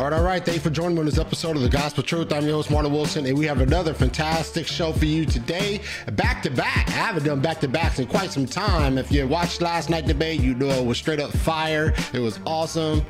All right, all right. Thank you for joining me on this episode of The Gospel Truth. I'm your host, Marlon Wilson, and we have another fantastic show for you today. Back to back. I haven't done back to backs in quite some time. If you watched last night debate, you know it was straight up fire. It was awesome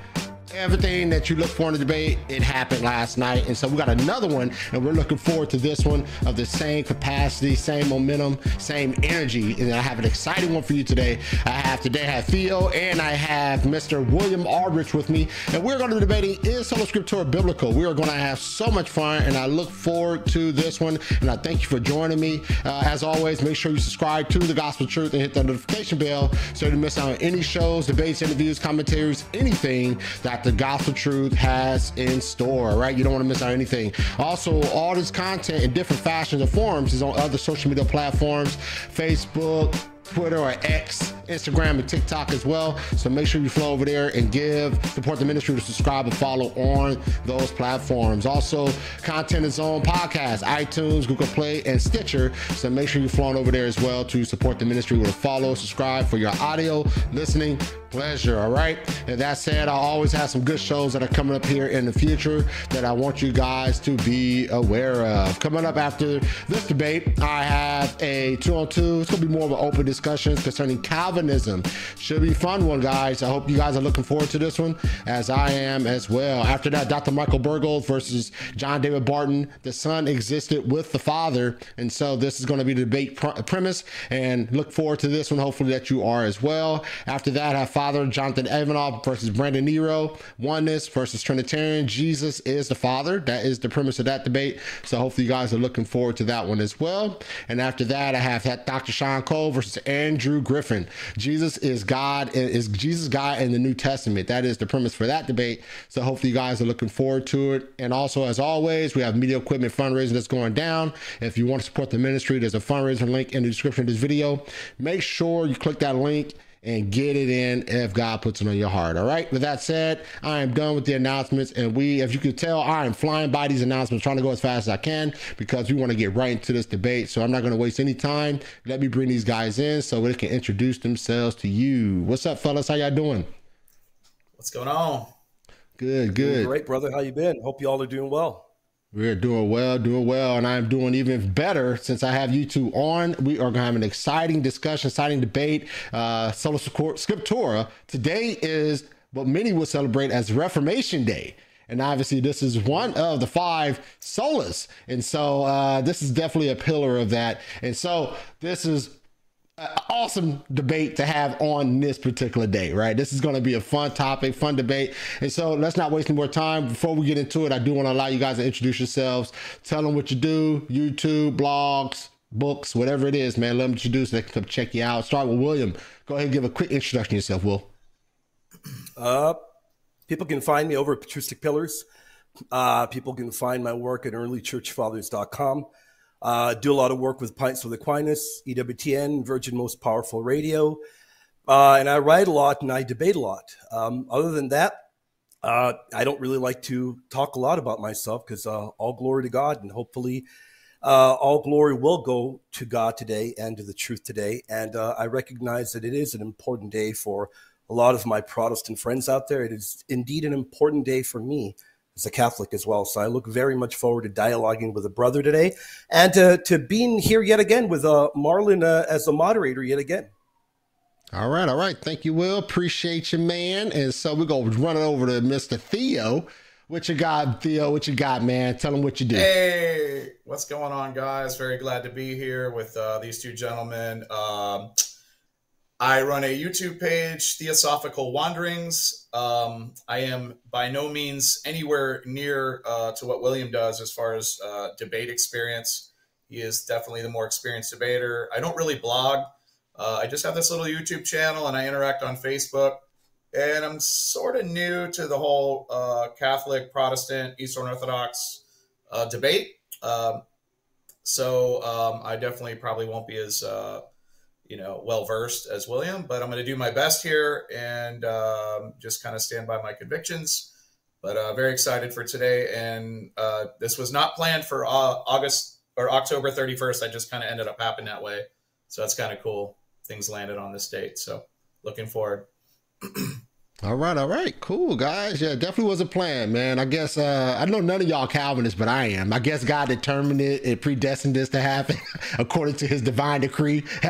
everything that you look for in the debate, it happened last night. And so we got another one, and we're looking forward to this one of the same capacity, same momentum, same energy. And I have an exciting one for you today. I have today I have Theo and I have Mr. William Albrecht with me. And we're going to be debating is Sola Scriptura biblical? We are going to have so much fun, and I look forward to this one. And I thank you for joining me. Uh, as always, make sure you subscribe to the Gospel Truth and hit that notification bell so you don't miss out on any shows, debates, interviews, commentaries, anything that the Gospel Truth has in store, right? You don't want to miss out anything. Also, all this content in different fashions and forms is on other social media platforms Facebook, Twitter or X, Instagram, and TikTok as well. So make sure you flow over there and give support the ministry to subscribe and follow on those platforms. Also, content is on podcast, iTunes, Google Play, and Stitcher. So make sure you flow flowing over there as well to support the ministry with a follow, subscribe for your audio listening pleasure. All right. And that said, I always have some good shows that are coming up here in the future that I want you guys to be aware of. Coming up after this debate, I have a two on two. It's going to be more of an open discussion concerning Calvinism. Should be fun one, guys. I hope you guys are looking forward to this one, as I am as well. After that, Dr. Michael Bergold versus John David Barton. The Son existed with the Father. And so this is going to be the debate premise. And look forward to this one. Hopefully that you are as well. After that, I have Father, Jonathan Evanoff versus Brandon Nero, oneness versus Trinitarian. Jesus is the Father. That is the premise of that debate. So hopefully you guys are looking forward to that one as well. And after that, I have that Dr. Sean Cole versus Andrew Griffin. Jesus is God, and is Jesus God in the New Testament. That is the premise for that debate. So hopefully you guys are looking forward to it. And also, as always, we have media equipment fundraising that's going down. If you want to support the ministry, there's a fundraiser link in the description of this video. Make sure you click that link and get it in if God puts it on your heart. All right. With that said, I am done with the announcements. And we, if you can tell, I am flying by these announcements, trying to go as fast as I can because we want to get right into this debate. So I'm not going to waste any time. Let me bring these guys in so they can introduce themselves to you. What's up, fellas? How y'all doing? What's going on? Good, good. Doing great, brother. How you been? Hope you all are doing well. We're doing well, doing well, and I'm doing even better since I have you two on. We are going to have an exciting discussion, exciting debate. Uh, Sola Scriptura. Today is what many will celebrate as Reformation Day. And obviously, this is one of the five solas. And so, uh, this is definitely a pillar of that. And so, this is awesome debate to have on this particular day, right? This is going to be a fun topic, fun debate. And so let's not waste any more time. Before we get into it, I do want to allow you guys to introduce yourselves, tell them what you do, YouTube, blogs, books, whatever it is, man. Let them introduce so they can come check you out. Start with William. Go ahead and give a quick introduction yourself, Will. Uh, people can find me over at Patristic Pillars. Uh, people can find my work at earlychurchfathers.com. Uh, do a lot of work with Pints with Aquinas, EWTN, Virgin Most Powerful Radio. Uh, and I write a lot and I debate a lot. Um, other than that, uh, I don't really like to talk a lot about myself because uh, all glory to God and hopefully uh, all glory will go to God today and to the truth today. And uh, I recognize that it is an important day for a lot of my Protestant friends out there. It is indeed an important day for me as a Catholic as well. So I look very much forward to dialoguing with a brother today and to, to being here yet again with uh, Marlon uh, as a moderator yet again. All right, all right. Thank you, Will. Appreciate you, man. And so we're going to run it over to Mr. Theo. What you got, Theo? What you got, man? Tell them what you do. Hey, what's going on, guys? Very glad to be here with uh, these two gentlemen. Um, I run a YouTube page, Theosophical Wanderings. Um, I am by no means anywhere near uh, to what William does as far as uh, debate experience. He is definitely the more experienced debater. I don't really blog. Uh, I just have this little YouTube channel and I interact on Facebook. And I'm sort of new to the whole uh, Catholic, Protestant, Eastern Orthodox uh, debate. Um, so um, I definitely probably won't be as uh, you know, well versed as William, but I'm going to do my best here and um, just kind of stand by my convictions. But uh, very excited for today, and uh, this was not planned for uh, August or October 31st. I just kind of ended up happening that way, so that's kind of cool. Things landed on this date, so looking forward. All right, all right, cool, guys. Yeah, definitely was a plan, man. I guess uh, I know none of y'all Calvinists, but I am. I guess God determined it and predestined this to happen according to His divine decree.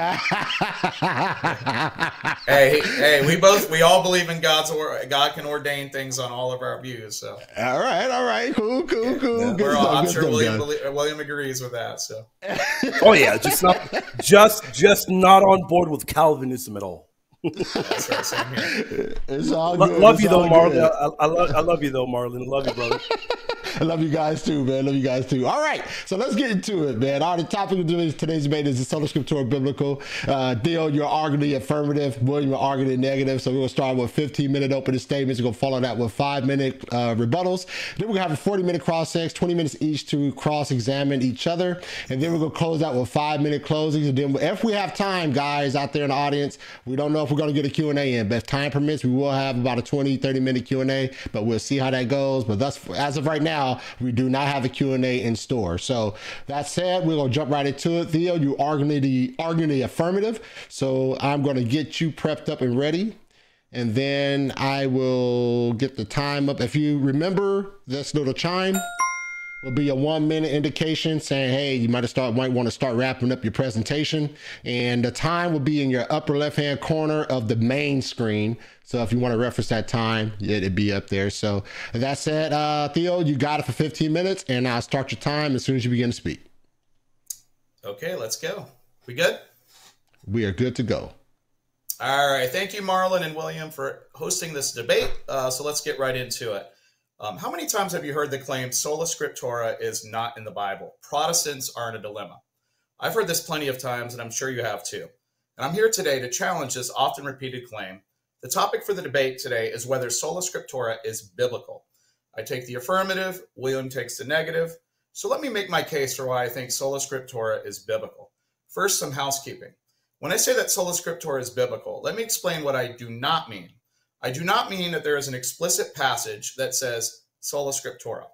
hey, hey, we both we all believe in God's or God can ordain things on all of our views. So all right, all right, cool, cool, cool. Yeah, we're all, I'm sure stuff, William William agrees with that. So oh yeah, just not just just not on board with Calvinism at all. It's all good. Love it's you though, Marlon. I, I, love, I love you though, Marlon. Love you, brother. I love you guys too, man. Love you guys too. All right, so let's get into it, man. All the topic of today's debate is the sola scriptura biblical. Uh, Theo, you're arguing affirmative. William, you're arguing negative. So we're gonna start with 15 minute opening statements. We're gonna follow that with five minute uh, rebuttals. Then we're gonna have a 40 minute cross ex, 20 minutes each to cross examine each other, and then we're gonna close out with five minute closings. And then if we have time, guys out there in the audience, we don't know if we're gonna get a Q and A in, but if time permits, we will have about a 20, 30 minute Q and A. But we'll see how that goes. But thus, as of right now we do not have a Q&A in store. So that said, we're going to jump right into it. Theo, you arguing the, arguing the affirmative. So I'm going to get you prepped up and ready. And then I will get the time up. If you remember this little chime, will be a one minute indication saying, hey, you might start might want to start wrapping up your presentation. And the time will be in your upper left hand corner of the main screen. So if you want to reference that time, it'd be up there. So that said, uh, Theo, you got it for 15 minutes, and I'll start your time as soon as you begin to speak. Okay, let's go. We good? We are good to go. All right. Thank you, Marlon and William, for hosting this debate. Uh, so let's get right into it. Um, how many times have you heard the claim sola scriptura is not in the Bible? Protestants are in a dilemma. I've heard this plenty of times, and I'm sure you have too. And I'm here today to challenge this often repeated claim. The topic for the debate today is whether sola scriptura is biblical. I take the affirmative, William takes the negative. So let me make my case for why I think sola scriptura is biblical. First, some housekeeping. When I say that sola scriptura is biblical, let me explain what I do not mean. I do not mean that there is an explicit passage that says sola scriptura,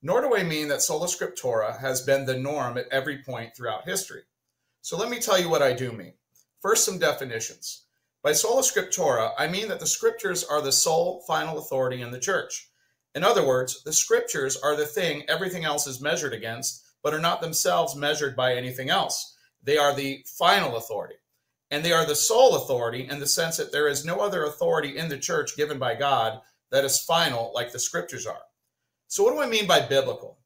nor do I mean that sola scriptura has been the norm at every point throughout history. So let me tell you what I do mean. First, some definitions. By sola scriptura, I mean that the scriptures are the sole final authority in the church. In other words, the scriptures are the thing everything else is measured against, but are not themselves measured by anything else. They are the final authority and they are the sole authority in the sense that there is no other authority in the church given by God that is final like the scriptures are. So, what do I mean by biblical?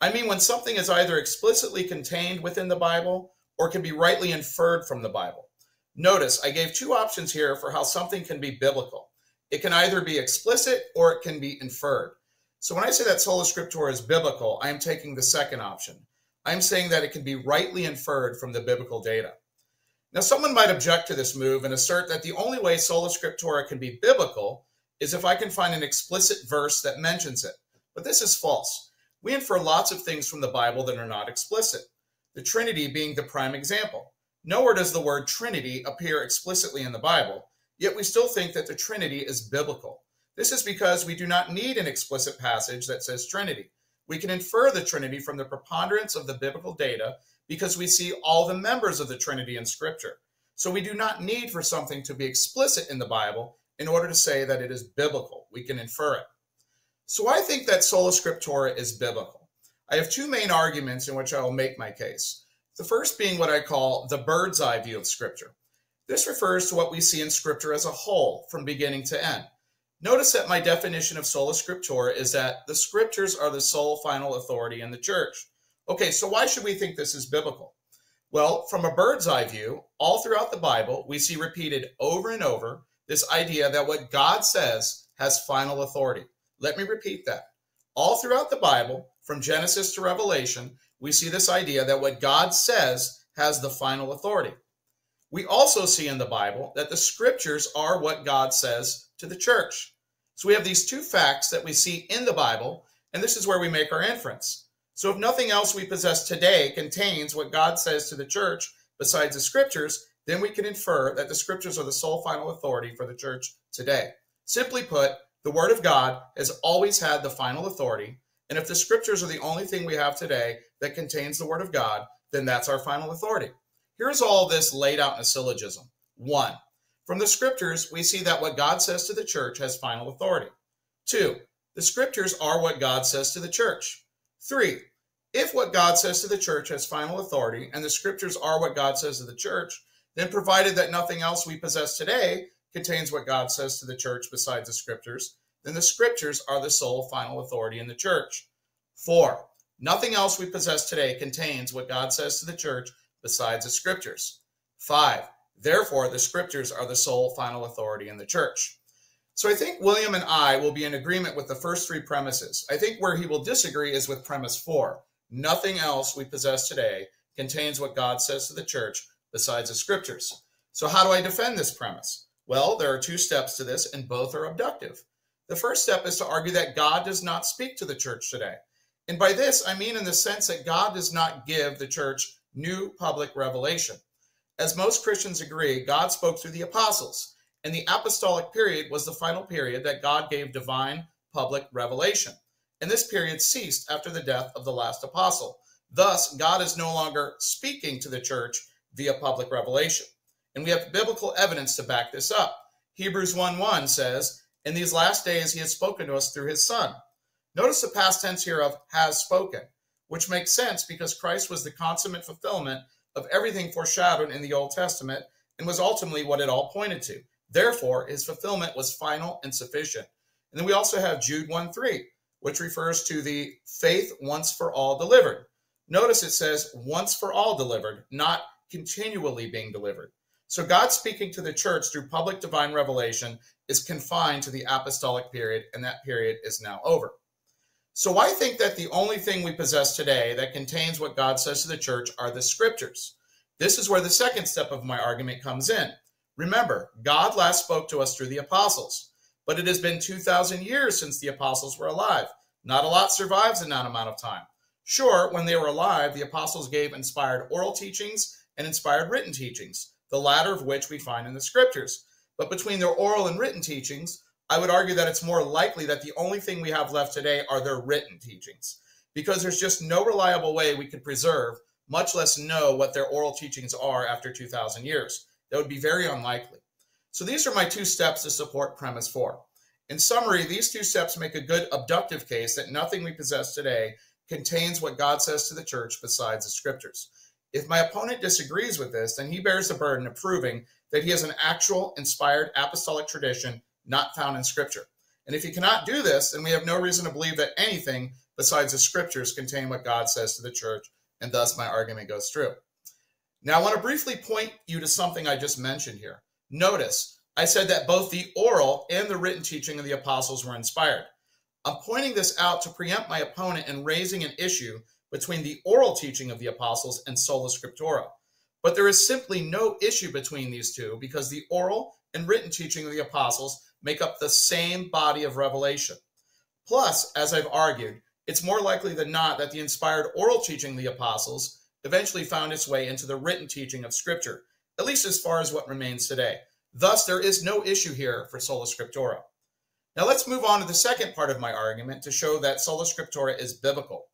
I mean when something is either explicitly contained within the Bible or can be rightly inferred from the Bible. Notice I gave two options here for how something can be biblical. It can either be explicit or it can be inferred. So when I say that sola scriptura is biblical, I am taking the second option. I'm saying that it can be rightly inferred from the biblical data. Now, someone might object to this move and assert that the only way sola scriptura can be biblical is if I can find an explicit verse that mentions it. But this is false. We infer lots of things from the Bible that are not explicit, the Trinity being the prime example. Nowhere does the word Trinity appear explicitly in the Bible, yet we still think that the Trinity is biblical. This is because we do not need an explicit passage that says Trinity. We can infer the Trinity from the preponderance of the biblical data because we see all the members of the Trinity in Scripture. So we do not need for something to be explicit in the Bible in order to say that it is biblical. We can infer it. So I think that sola scriptura is biblical. I have two main arguments in which I will make my case. The first being what I call the bird's eye view of Scripture. This refers to what we see in Scripture as a whole, from beginning to end. Notice that my definition of sola scriptura is that the Scriptures are the sole final authority in the church. Okay, so why should we think this is biblical? Well, from a bird's eye view, all throughout the Bible, we see repeated over and over this idea that what God says has final authority. Let me repeat that. All throughout the Bible, from Genesis to Revelation, we see this idea that what God says has the final authority. We also see in the Bible that the scriptures are what God says to the church. So we have these two facts that we see in the Bible, and this is where we make our inference. So if nothing else we possess today contains what God says to the church besides the scriptures, then we can infer that the scriptures are the sole final authority for the church today. Simply put, the word of God has always had the final authority. And if the scriptures are the only thing we have today that contains the word of God, then that's our final authority. Here's all this laid out in a syllogism. One, From the scriptures, we see that what God says to the church has final authority. Two, the scriptures are what God says to the church. Three, if what God says to the church has final authority and the scriptures are what God says to the church, then provided that nothing else we possess today contains what God says to the church besides the scriptures, then the scriptures are the sole final authority in the church. Four, nothing else we possess today contains what God says to the church besides the scriptures. Five, therefore, the scriptures are the sole final authority in the church. So I think William and I will be in agreement with the first three premises. I think where he will disagree is with premise four. Nothing else we possess today contains what God says to the church besides the scriptures. So, how do I defend this premise? Well, there are two steps to this, and both are abductive. The first step is to argue that God does not speak to the church today. And by this, I mean in the sense that God does not give the church new public revelation. As most Christians agree, God spoke through the apostles, and the apostolic period was the final period that God gave divine public revelation. And this period ceased after the death of the last apostle. Thus, God is no longer speaking to the church via public revelation. And we have biblical evidence to back this up. Hebrews 1 1 says, In these last days he has spoken to us through his Son. Notice the past tense here of has spoken, which makes sense because Christ was the consummate fulfillment of everything foreshadowed in the Old Testament and was ultimately what it all pointed to. Therefore, his fulfillment was final and sufficient. And then we also have Jude 1 3, which refers to the faith once for all delivered. Notice it says once for all delivered, not continually being delivered. So God speaking to the church through public divine revelation is confined to the apostolic period, and that period is now over. So I think that the only thing we possess today that contains what God says to the church are the scriptures. This is where the second step of my argument comes in. Remember, God last spoke to us through the apostles, but it has been 2,000 years since the apostles were alive. Not a lot survives in that amount of time. Sure, when they were alive, the apostles gave inspired oral teachings and inspired written teachings the latter of which we find in the scriptures. But between their oral and written teachings, I would argue that it's more likely that the only thing we have left today are their written teachings, because there's just no reliable way we could preserve, much less know what their oral teachings are after 2,000 years. That would be very unlikely. So these are my two steps to support premise four. In summary, these two steps make a good abductive case that nothing we possess today contains what God says to the church besides the scriptures. If my opponent disagrees with this, then he bears the burden of proving that he has an actual inspired apostolic tradition not found in Scripture. And if he cannot do this, then we have no reason to believe that anything besides the Scriptures contain what God says to the church, and thus my argument goes through. Now, I want to briefly point you to something I just mentioned here. Notice, I said that both the oral and the written teaching of the apostles were inspired. I'm pointing this out to preempt my opponent in raising an issue between the oral teaching of the apostles and sola scriptura. But there is simply no issue between these two because the oral and written teaching of the apostles make up the same body of revelation. Plus, as I've argued, it's more likely than not that the inspired oral teaching of the apostles eventually found its way into the written teaching of Scripture, at least as far as what remains today. Thus, there is no issue here for sola scriptura. Now, let's move on to the second part of my argument to show that sola scriptura is biblical.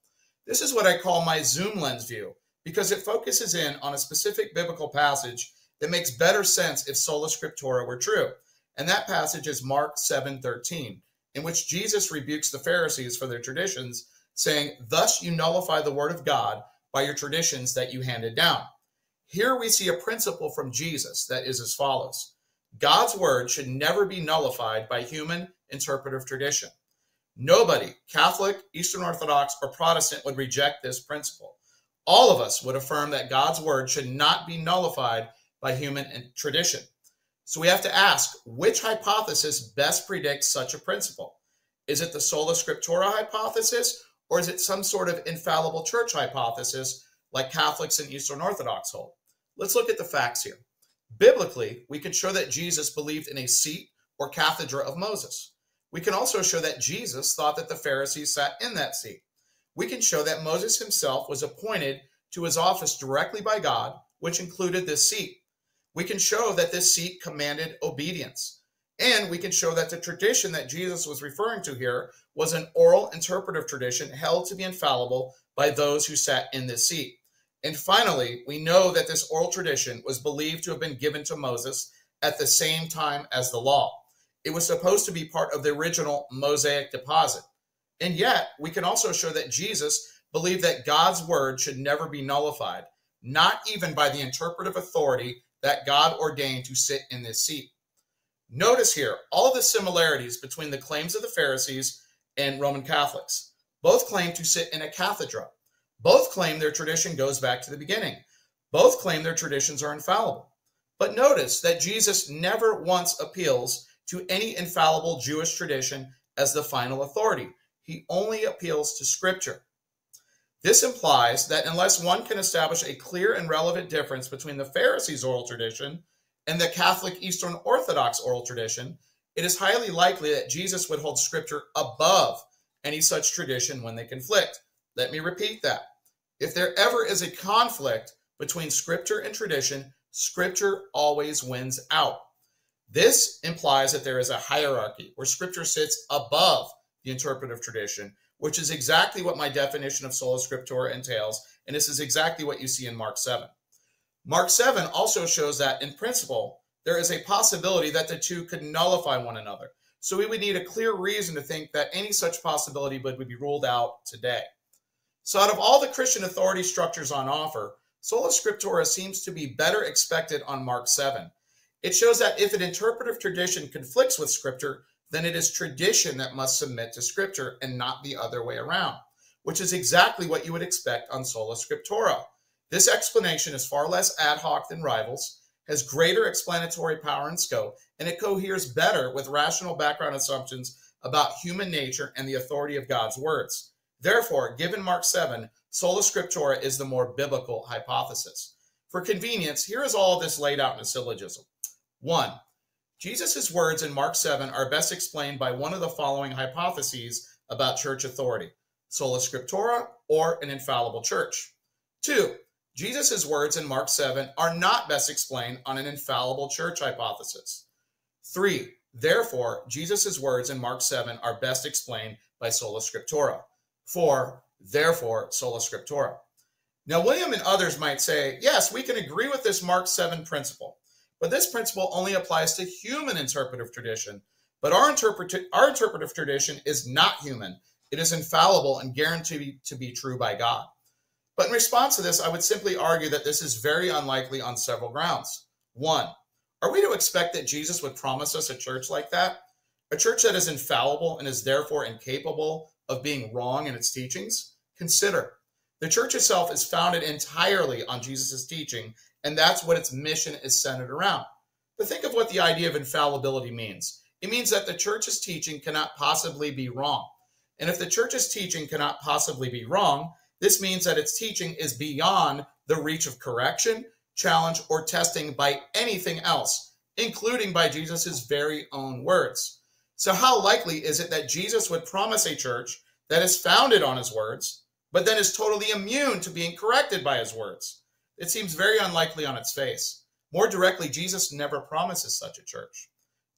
This is what I call my zoom lens view because it focuses in on a specific biblical passage that makes better sense if sola scriptura were true. And that passage is Mark 7:13, in which Jesus rebukes the Pharisees for their traditions, saying, "Thus you nullify the word of God by your traditions that you handed down." Here we see a principle from Jesus that is as follows. God's word should never be nullified by human interpretive tradition. Nobody, Catholic, Eastern Orthodox, or Protestant, would reject this principle. All of us would affirm that God's word should not be nullified by human tradition. So we have to ask which hypothesis best predicts such a principle? Is it the sola scriptura hypothesis, or is it some sort of infallible church hypothesis like Catholics and Eastern Orthodox hold? Let's look at the facts here. Biblically, we can show that Jesus believed in a seat or cathedra of Moses. We can also show that Jesus thought that the Pharisees sat in that seat. We can show that Moses himself was appointed to his office directly by God, which included this seat. We can show that this seat commanded obedience. And we can show that the tradition that Jesus was referring to here was an oral interpretive tradition held to be infallible by those who sat in this seat. And finally, we know that this oral tradition was believed to have been given to Moses at the same time as the law. It was supposed to be part of the original Mosaic deposit. And yet, we can also show that Jesus believed that God's word should never be nullified, not even by the interpretive authority that God ordained to sit in this seat. Notice here all the similarities between the claims of the Pharisees and Roman Catholics. Both claim to sit in a cathedra. Both claim their tradition goes back to the beginning. Both claim their traditions are infallible. But notice that Jesus never once appeals to any infallible Jewish tradition as the final authority. He only appeals to Scripture. This implies that unless one can establish a clear and relevant difference between the Pharisees' oral tradition and the Catholic Eastern Orthodox oral tradition, it is highly likely that Jesus would hold Scripture above any such tradition when they conflict. Let me repeat that. If there ever is a conflict between Scripture and tradition, Scripture always wins out. This implies that there is a hierarchy where Scripture sits above the interpretive tradition, which is exactly what my definition of sola scriptura entails, and this is exactly what you see in Mark 7. Mark 7 also shows that, in principle, there is a possibility that the two could nullify one another. So we would need a clear reason to think that any such possibility would, would be ruled out today. So, out of all the Christian authority structures on offer, sola scriptura seems to be better expected on Mark 7. It shows that if an interpretive tradition conflicts with Scripture, then it is tradition that must submit to Scripture and not the other way around, which is exactly what you would expect on sola scriptura. This explanation is far less ad hoc than rivals, has greater explanatory power and scope, and it coheres better with rational background assumptions about human nature and the authority of God's words. Therefore, given Mark 7, sola scriptura is the more biblical hypothesis. For convenience, here is all this laid out in a syllogism. One, Jesus' words in Mark 7 are best explained by one of the following hypotheses about church authority sola scriptura or an infallible church. Two, Jesus' words in Mark 7 are not best explained on an infallible church hypothesis. Three, therefore, Jesus' words in Mark 7 are best explained by sola scriptura. Four, therefore, sola scriptura. Now, William and others might say, yes, we can agree with this Mark 7 principle, but this principle only applies to human interpretive tradition. But our, interpret- our interpretive tradition is not human, it is infallible and guaranteed to be true by God. But in response to this, I would simply argue that this is very unlikely on several grounds. One, are we to expect that Jesus would promise us a church like that? A church that is infallible and is therefore incapable of being wrong in its teachings? Consider the church itself is founded entirely on Jesus' teaching, and that's what its mission is centered around. But think of what the idea of infallibility means it means that the church's teaching cannot possibly be wrong. And if the church's teaching cannot possibly be wrong, this means that its teaching is beyond the reach of correction, challenge, or testing by anything else, including by Jesus' very own words. So, how likely is it that Jesus would promise a church that is founded on his words, but then is totally immune to being corrected by his words? It seems very unlikely on its face. More directly, Jesus never promises such a church.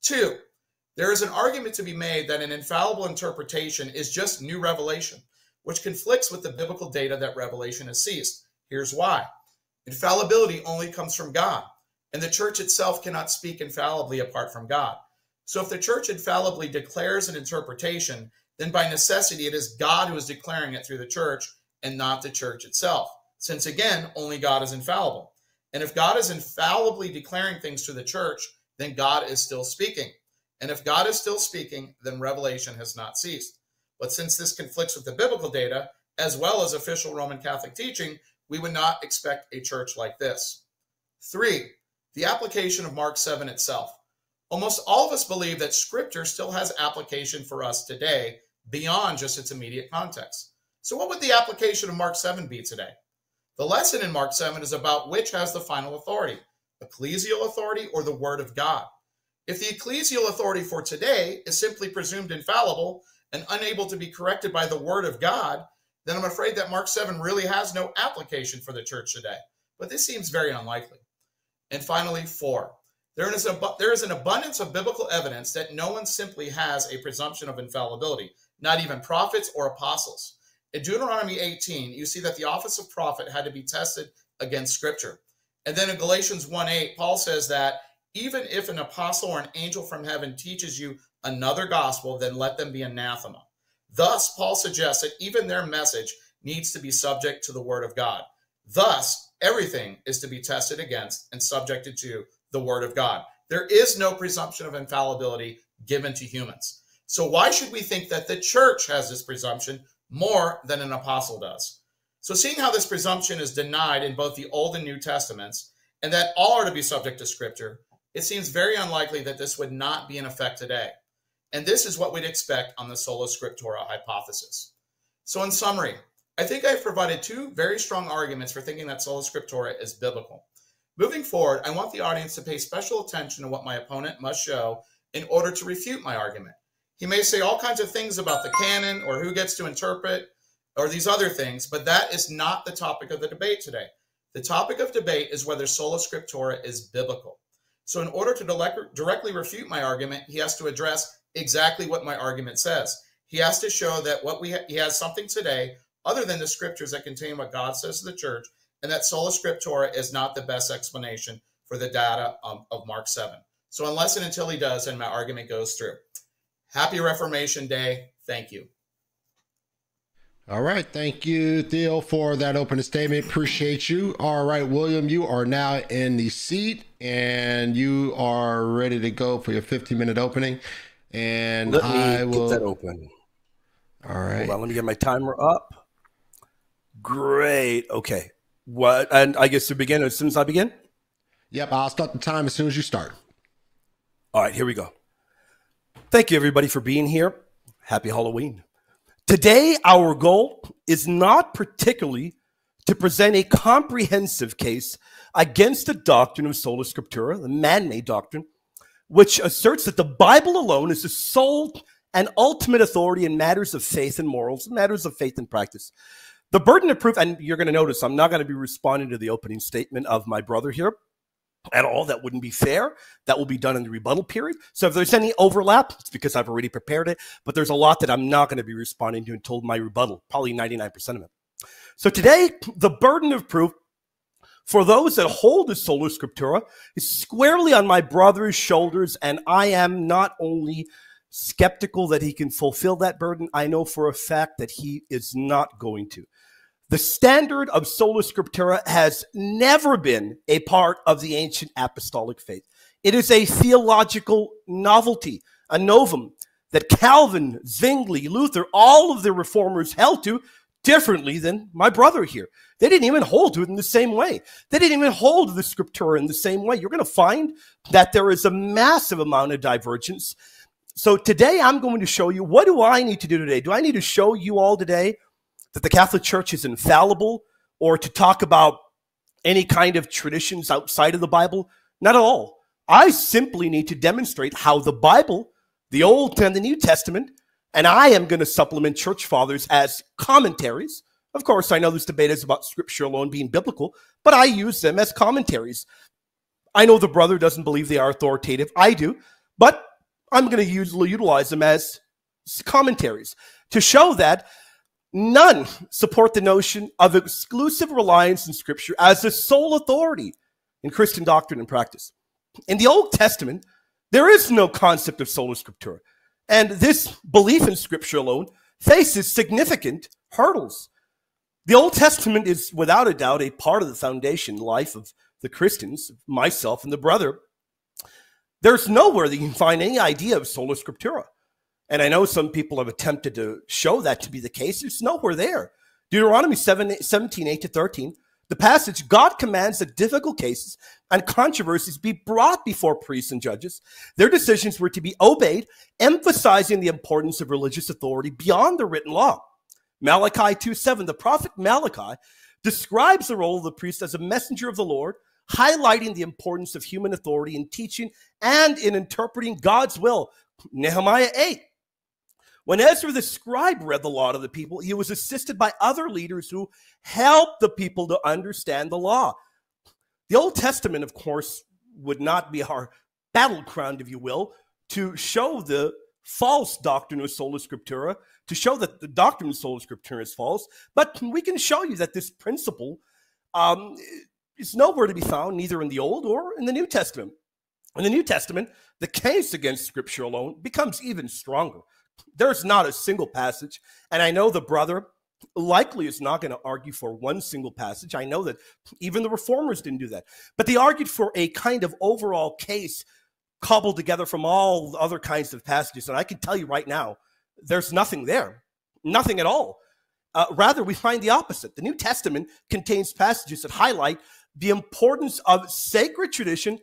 Two, there is an argument to be made that an infallible interpretation is just new revelation which conflicts with the biblical data that revelation has ceased. Here's why infallibility only comes from God, and the church itself cannot speak infallibly apart from God. So if the church infallibly declares an interpretation, then by necessity it is God who is declaring it through the church and not the church itself, since again, only God is infallible. And if God is infallibly declaring things to the church, then God is still speaking. And if God is still speaking, then revelation has not ceased. But since this conflicts with the biblical data, as well as official Roman Catholic teaching, we would not expect a church like this. Three, the application of Mark 7 itself. Almost all of us believe that scripture still has application for us today beyond just its immediate context. So, what would the application of Mark 7 be today? The lesson in Mark 7 is about which has the final authority ecclesial authority or the Word of God. If the ecclesial authority for today is simply presumed infallible, and unable to be corrected by the word of God, then I'm afraid that Mark 7 really has no application for the church today. But this seems very unlikely. And finally, four, there is, a, there is an abundance of biblical evidence that no one simply has a presumption of infallibility, not even prophets or apostles. In Deuteronomy 18, you see that the office of prophet had to be tested against scripture. And then in Galatians 1 8, Paul says that Even if an apostle or an angel from heaven teaches you another gospel, then let them be anathema. Thus, Paul suggests that even their message needs to be subject to the word of God. Thus, everything is to be tested against and subjected to the word of God. There is no presumption of infallibility given to humans. So, why should we think that the church has this presumption more than an apostle does? So, seeing how this presumption is denied in both the Old and New Testaments, and that all are to be subject to Scripture, it seems very unlikely that this would not be in effect today. And this is what we'd expect on the sola scriptura hypothesis. So, in summary, I think I've provided two very strong arguments for thinking that sola scriptura is biblical. Moving forward, I want the audience to pay special attention to what my opponent must show in order to refute my argument. He may say all kinds of things about the canon or who gets to interpret or these other things, but that is not the topic of the debate today. The topic of debate is whether sola scriptura is biblical. So, in order to directly refute my argument, he has to address exactly what my argument says. He has to show that what we ha- he has something today other than the scriptures that contain what God says to the church, and that sola scriptura is not the best explanation for the data um, of Mark 7. So unless and until he does, and my argument goes through. Happy Reformation Day. Thank you. All right. Thank you, Theo, for that opening statement. Appreciate you. All right, William, you are now in the seat and you are ready to go for your 15 minute opening. And let me I will get that open. All right. Hold on, let me get my timer up. Great. Okay. What? And I guess to begin, as soon as I begin. Yep, I'll start the time as soon as you start. All right, here we go. Thank you, everybody, for being here. Happy Halloween. Today, our goal is not particularly to present a comprehensive case against the doctrine of sola scriptura, the man made doctrine, which asserts that the Bible alone is the sole and ultimate authority in matters of faith and morals, matters of faith and practice. The burden of proof, and you're going to notice I'm not going to be responding to the opening statement of my brother here at all. That wouldn't be fair. That will be done in the rebuttal period. So if there's any overlap, it's because I've already prepared it. But there's a lot that I'm not going to be responding to until my rebuttal, probably 99% of it. So today, the burden of proof for those that hold the sola scriptura is squarely on my brother's shoulders, and I am not only skeptical that he can fulfill that burden, I know for a fact that he is not going to. The standard of sola scriptura has never been a part of the ancient apostolic faith. It is a theological novelty, a novum that Calvin, Zwingli, Luther, all of the reformers held to differently than my brother here. They didn't even hold to it in the same way. They didn't even hold the scriptura in the same way. You're going to find that there is a massive amount of divergence. So today I'm going to show you what do I need to do today? Do I need to show you all today that the Catholic Church is infallible or to talk about any kind of traditions outside of the Bible? Not at all. I simply need to demonstrate how the Bible, the Old and the New Testament, and I am going to supplement church fathers as commentaries. Of course, I know this debate is about scripture alone being biblical, but I use them as commentaries. I know the brother doesn't believe they are authoritative. I do, but I'm going to utilize them as commentaries to show that none support the notion of exclusive reliance in scripture as the sole authority in Christian doctrine and practice. In the Old Testament, there is no concept of sola scriptura. And this belief in Scripture alone faces significant hurdles. The Old Testament is without a doubt a part of the foundation life of the Christians, myself and the brother. There's nowhere that you can find any idea of sola scriptura. And I know some people have attempted to show that to be the case. It's nowhere there. Deuteronomy 7, 17, 8 to 13 the passage God commands that difficult cases and controversies be brought before priests and judges. Their decisions were to be obeyed, emphasizing the importance of religious authority beyond the written law. Malachi 2 7, the prophet Malachi describes the role of the priest as a messenger of the Lord, highlighting the importance of human authority in teaching and in interpreting God's will. Nehemiah 8, when Ezra the scribe read the law to the people, he was assisted by other leaders who helped the people to understand the law. The Old Testament, of course, would not be our battleground, if you will, to show the false doctrine of sola scriptura, to show that the doctrine of sola scriptura is false. But we can show you that this principle um, is nowhere to be found, neither in the Old or in the New Testament. In the New Testament, the case against Scripture alone becomes even stronger. There's not a single passage, and I know the brother likely is not going to argue for one single passage. I know that even the reformers didn't do that, but they argued for a kind of overall case cobbled together from all other kinds of passages. And I can tell you right now, there's nothing there, nothing at all. Uh, rather, we find the opposite. The New Testament contains passages that highlight the importance of sacred tradition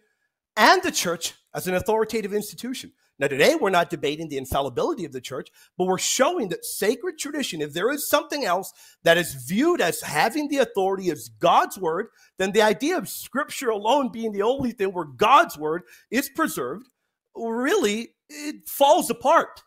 and the church as an authoritative institution. Now, today we're not debating the infallibility of the church, but we're showing that sacred tradition, if there is something else that is viewed as having the authority as God's word, then the idea of scripture alone being the only thing where God's word is preserved, really, it falls apart.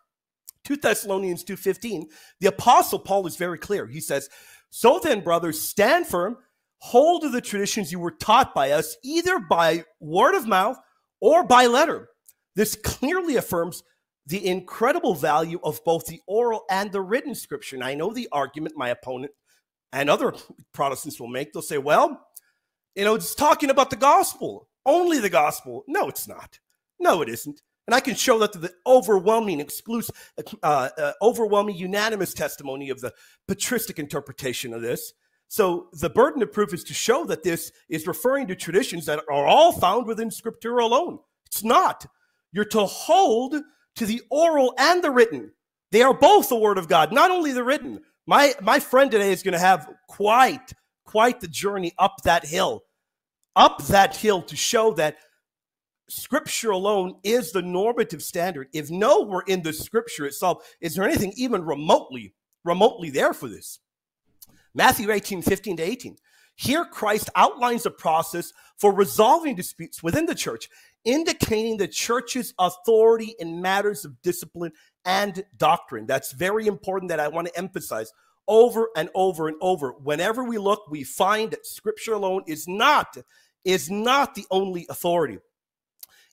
2 Thessalonians 2:15, the apostle Paul is very clear. He says, "So then, brothers, stand firm, hold to the traditions you were taught by us, either by word of mouth or by letter." This clearly affirms the incredible value of both the oral and the written scripture. And I know the argument my opponent and other Protestants will make. They'll say, well, you know, it's talking about the gospel, only the gospel. No, it's not. No, it isn't. And I can show that to the overwhelming, exclusive, uh, uh, overwhelming, unanimous testimony of the patristic interpretation of this. So the burden of proof is to show that this is referring to traditions that are all found within Scripture alone. It's not. You're to hold to the oral and the written. They are both the word of God, not only the written. My my friend today is going to have quite quite the journey up that hill. Up that hill to show that scripture alone is the normative standard. If nowhere in the scripture itself is there anything even remotely remotely there for this. Matthew 18, 15 to 18. Here, Christ outlines a process for resolving disputes within the church indicating the church's authority in matters of discipline and doctrine. That's very important that I want to emphasize over and over and over. Whenever we look, we find that scripture alone is not is not the only authority.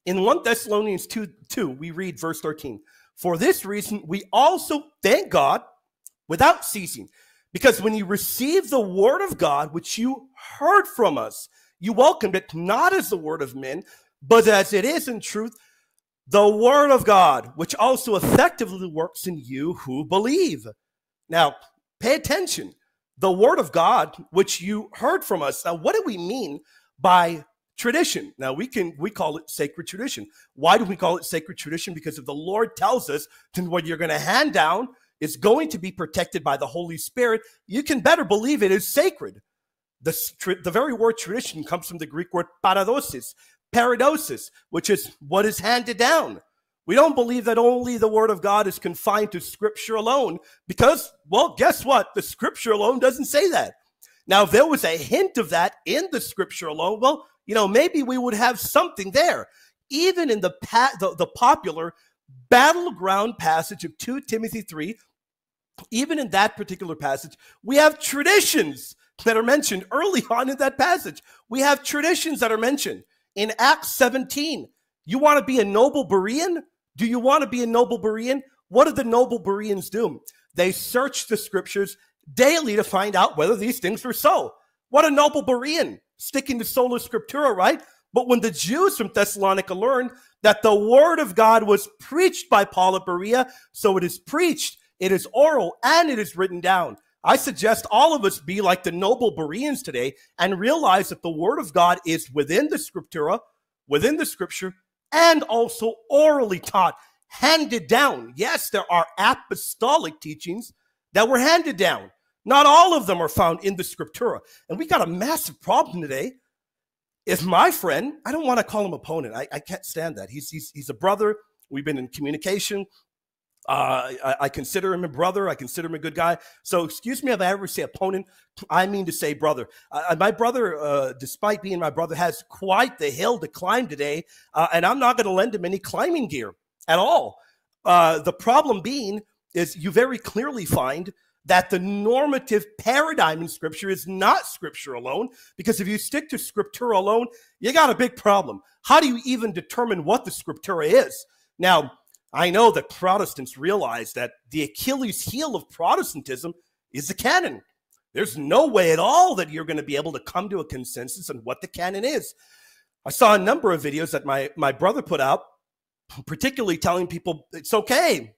In 1 Thessalonians 2, 2, we read verse 13. For this reason, we also thank God without ceasing, because when you received the word of God, which you heard from us, you welcomed it not as the word of men, but as it is in truth, the word of God, which also effectively works in you who believe. Now, pay attention. The word of God, which you heard from us. Now, what do we mean by tradition? Now, we can we call it sacred tradition. Why do we call it sacred tradition? Because if the Lord tells us then what you're going to hand down is going to be protected by the Holy Spirit, you can better believe it is sacred. The, the very word tradition comes from the Greek word paradosis, paradosis, which is what is handed down. We don't believe that only the word of God is confined to scripture alone because, well, guess what? The scripture alone doesn't say that. Now, if there was a hint of that in the scripture alone, well, you know, maybe we would have something there. Even in the, the, the popular battleground passage of 2 Timothy 3, even in that particular passage, we have traditions that are mentioned early on in that passage. We have traditions that are mentioned in Acts 17. You want to be a noble Berean? Do you want to be a noble Berean? What did the noble Bereans do? They searched the scriptures daily to find out whether these things were so. What a noble Berean, sticking to sola scriptura, right? But when the Jews from Thessalonica learned that the word of God was preached by Paul at Berea, so it is preached, it is oral, and it is written down. I suggest all of us be like the noble Bereans today and realize that the word of God is within the scriptura, within the scripture, and also orally taught, handed down. Yes, there are apostolic teachings that were handed down. Not all of them are found in the scriptura. And we got a massive problem today. If my friend, I don't want to call him opponent, I, I can't stand that. He's, he's, he's a brother. We've been in communication. Uh, I, I, consider him a brother. I consider him a good guy. So, excuse me if I ever say opponent. I mean to say brother. Uh, my brother, uh, despite being my brother, has quite the hill to climb today, uh, and I'm not going to lend him any climbing gear at all. Uh, the problem being is you very clearly find that the normative paradigm in Scripture is not Scripture alone, because if you stick to Scripture alone, you got a big problem. How do you even determine what the Scriptura is? Now I know that Protestants realize that the Achilles heel of Protestantism is the canon. There's no way at all that you're going to be able to come to a consensus on what the canon is. I saw a number of videos that my, my brother put out, particularly telling people it's okay.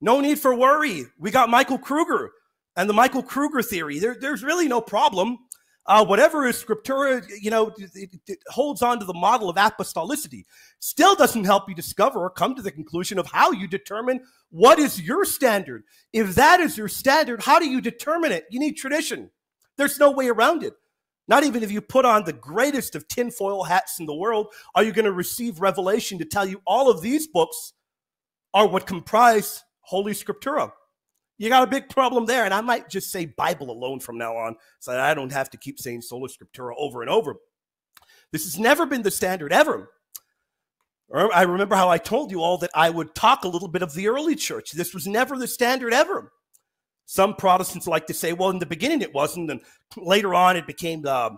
No need for worry. We got Michael Kruger and the Michael Kruger theory. There, there's really no problem. Uh, whatever is scriptura, you know, it, it holds on to the model of apostolicity. Still doesn't help you discover or come to the conclusion of how you determine what is your standard. If that is your standard, how do you determine it? You need tradition. There's no way around it. Not even if you put on the greatest of tinfoil hats in the world, are you going to receive revelation to tell you all of these books are what comprise Holy Scriptura. You got a big problem there. And I might just say Bible alone from now on so that I don't have to keep saying Sola Scriptura over and over. This has never been the standard ever. I remember how I told you all that I would talk a little bit of the early church. This was never the standard ever. Some Protestants like to say, well, in the beginning it wasn't, and later on it became the,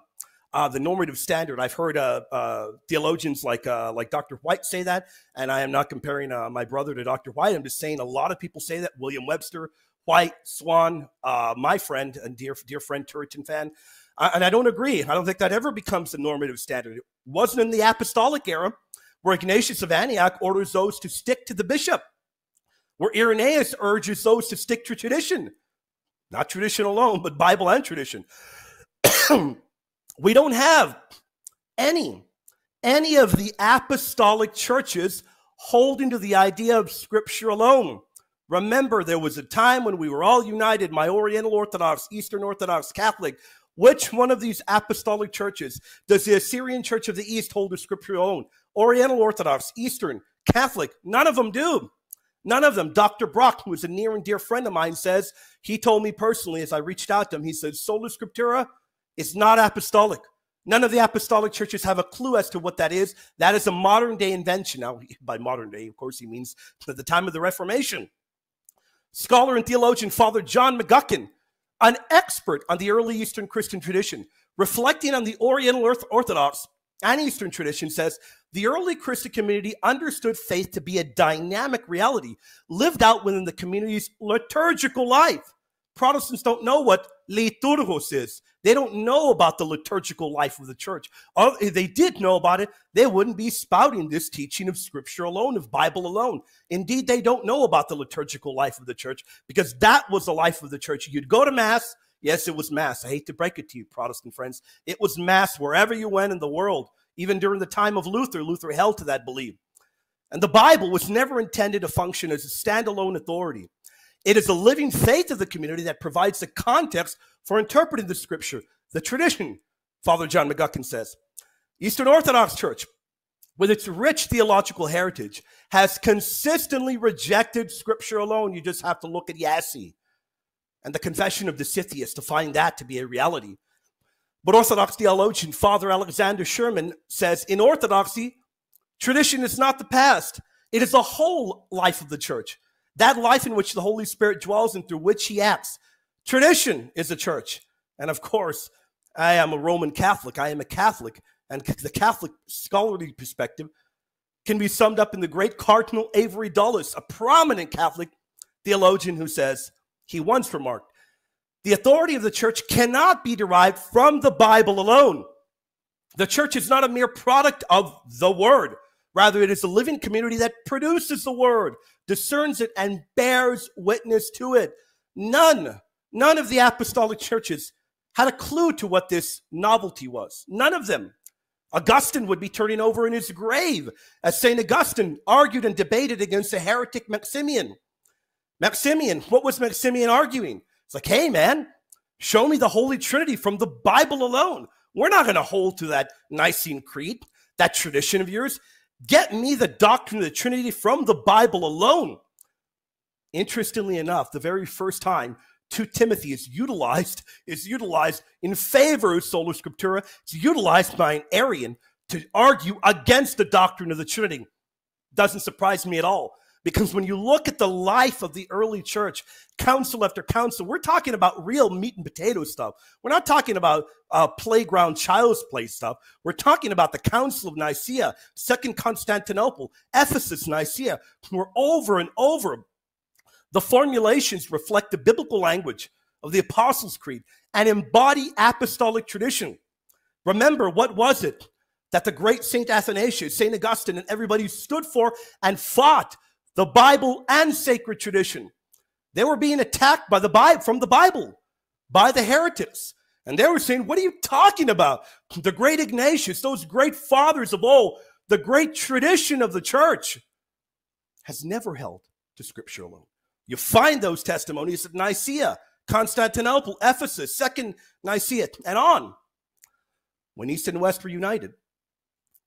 uh, the normative standard. I've heard uh, uh, theologians like uh, like Dr. White say that, and I am not comparing uh, my brother to Dr. White. I'm just saying a lot of people say that. William Webster, White, Swan, uh, my friend and dear dear friend Turretin fan, and I don't agree. I don't think that ever becomes the normative standard. It wasn't in the apostolic era, where Ignatius of Antioch orders those to stick to the bishop where Irenaeus urges those to stick to tradition, not tradition alone, but Bible and tradition. we don't have any any of the apostolic churches holding to the idea of scripture alone. Remember, there was a time when we were all united, my Oriental Orthodox, Eastern Orthodox, Catholic. Which one of these apostolic churches does the Assyrian Church of the East hold to scripture alone? Oriental Orthodox, Eastern, Catholic, none of them do. None of them. Dr. Brock, who is a near and dear friend of mine, says he told me personally as I reached out to him, he said, Sola Scriptura is not apostolic. None of the apostolic churches have a clue as to what that is. That is a modern day invention. Now, by modern day, of course, he means at the time of the Reformation. Scholar and theologian Father John McGuckin, an expert on the early Eastern Christian tradition, reflecting on the Oriental Orthodox and Eastern tradition, says the early Christian community understood faith to be a dynamic reality lived out within the community's liturgical life. Protestants don't know what liturgos is. They don't know about the liturgical life of the church. Oh, if they did know about it, they wouldn't be spouting this teaching of scripture alone, of Bible alone. Indeed, they don't know about the liturgical life of the church because that was the life of the church. You'd go to Mass. Yes, it was Mass. I hate to break it to you, Protestant friends. It was Mass wherever you went in the world. Even during the time of Luther, Luther held to that belief. And the Bible was never intended to function as a standalone authority. It is the living faith of the community that provides the context for interpreting the scripture, the tradition, Father John McGuckin says. Eastern Orthodox Church, with its rich theological heritage, has consistently rejected scripture alone. You just have to look at Jassy and the Confession of the Dositheus to find that to be a reality. But Orthodox theologian Father Alexander Schmemann says in Orthodoxy, tradition is not the past, it is the whole life of the church, that life in which the Holy Spirit dwells and through which he acts. Tradition is the church. And of course, I am a Roman Catholic. I am a Catholic. And the Catholic scholarly perspective can be summed up in the great Cardinal Avery Dulles, a prominent Catholic theologian who says, he once remarked, the authority of the church cannot be derived from the Bible alone. The church is not a mere product of the word. Rather, it is a living community that produces the word, discerns it, and bears witness to it. None, none of the apostolic churches had a clue to what this novelty was. None of them. Augustine would be turning over in his grave as St. Augustine argued and debated against the heretic Maximian. Maximian, what was Maximian arguing? It's like, hey, man, show me the Holy Trinity from the Bible alone. We're not going to hold to that Nicene Creed, that tradition of yours. Get me the doctrine of the Trinity from the Bible alone. Interestingly enough, the very first time 2 Timothy is utilized is utilized in favor of sola scriptura. It's utilized by an Arian to argue against the doctrine of the Trinity. Doesn't surprise me at all. Because when you look at the life of the early church, council after council, we're talking about real meat and potato stuff. We're not talking about uh, playground child's play stuff. We're talking about the Council of Nicaea, Second Constantinople, Ephesus, Nicaea. We're over and over. The formulations reflect the biblical language of the Apostles' Creed and embody apostolic tradition. Remember, what was it? that the great St. Athanasius, St. Augustine, and everybody stood for and fought the Bible and sacred tradition. They were being attacked by the Bible from the Bible by the heretics. And they were saying, What are you talking about? The great Ignatius, those great fathers of old, the great tradition of the church has never held to scripture alone. You find those testimonies at Nicaea, Constantinople, Ephesus, Second Nicaea, and on. When East and West were united,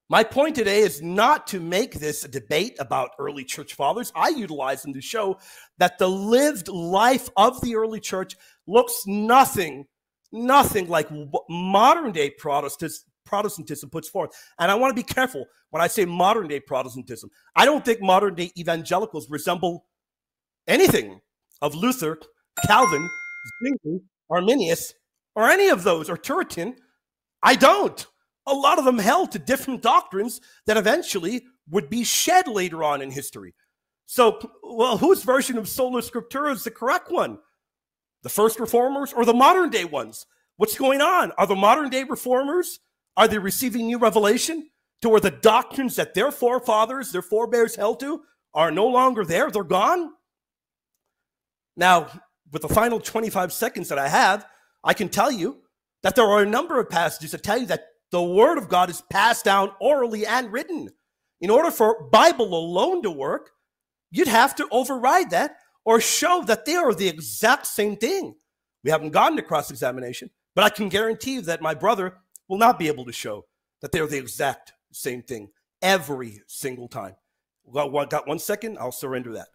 my point today is not to make this a debate about early church fathers. I utilize them to show that the lived life of the early church looks nothing, nothing like modern day Protestantism puts forth. And I want to be careful when I say modern day Protestantism. I don't think modern day evangelicals resemble anything of Luther, Calvin, Zwingli, Arminius, or any of those, or Turretin. I don't a lot of them held to different doctrines that eventually would be shed later on in history. So, well, whose version of sola scriptura is the correct one? The first reformers or the modern day ones? What's going on? Are the modern day reformers are they receiving new revelation to where the doctrines that their forefathers, their forebears held to are no longer there? They're gone. Now, with the final 25 seconds that I have, I can tell you that there are a number of passages that tell you that the word of God is passed down orally and written. In order for Bible alone to work, you'd have to override that or show that they are the exact same thing. We haven't gotten to cross examination, but I can guarantee you that my brother will not be able to show that they're the exact same thing every single time. Got, got one second? I'll surrender that.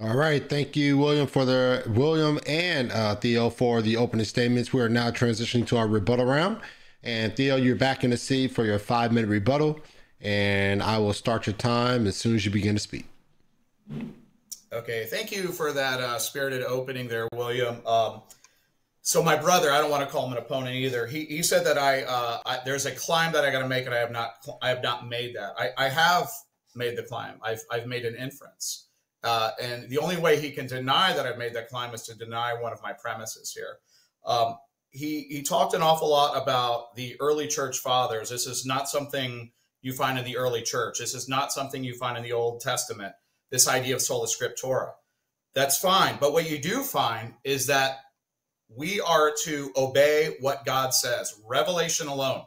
All right. Thank you, William, for the William and uh, Theo for the opening statements. We are now transitioning to our rebuttal round. And Theo, you're back in the seat for your five minute rebuttal. And I will start your time as soon as you begin to speak. Okay. Thank you for that uh, spirited opening there, William. Um, so my brother, I don't want to call him an opponent either. He, he said that I, uh, I there's a climb that I got to make, and I have not I have not made that. I, I have made the climb. I've I've made an inference, uh, and the only way he can deny that I've made that climb is to deny one of my premises here. Um, he he talked an awful lot about the early church fathers. This is not something you find in the early church. This is not something you find in the Old Testament. This idea of sola scriptura. That's fine, but what you do find is that we are to obey what God says. Revelation alone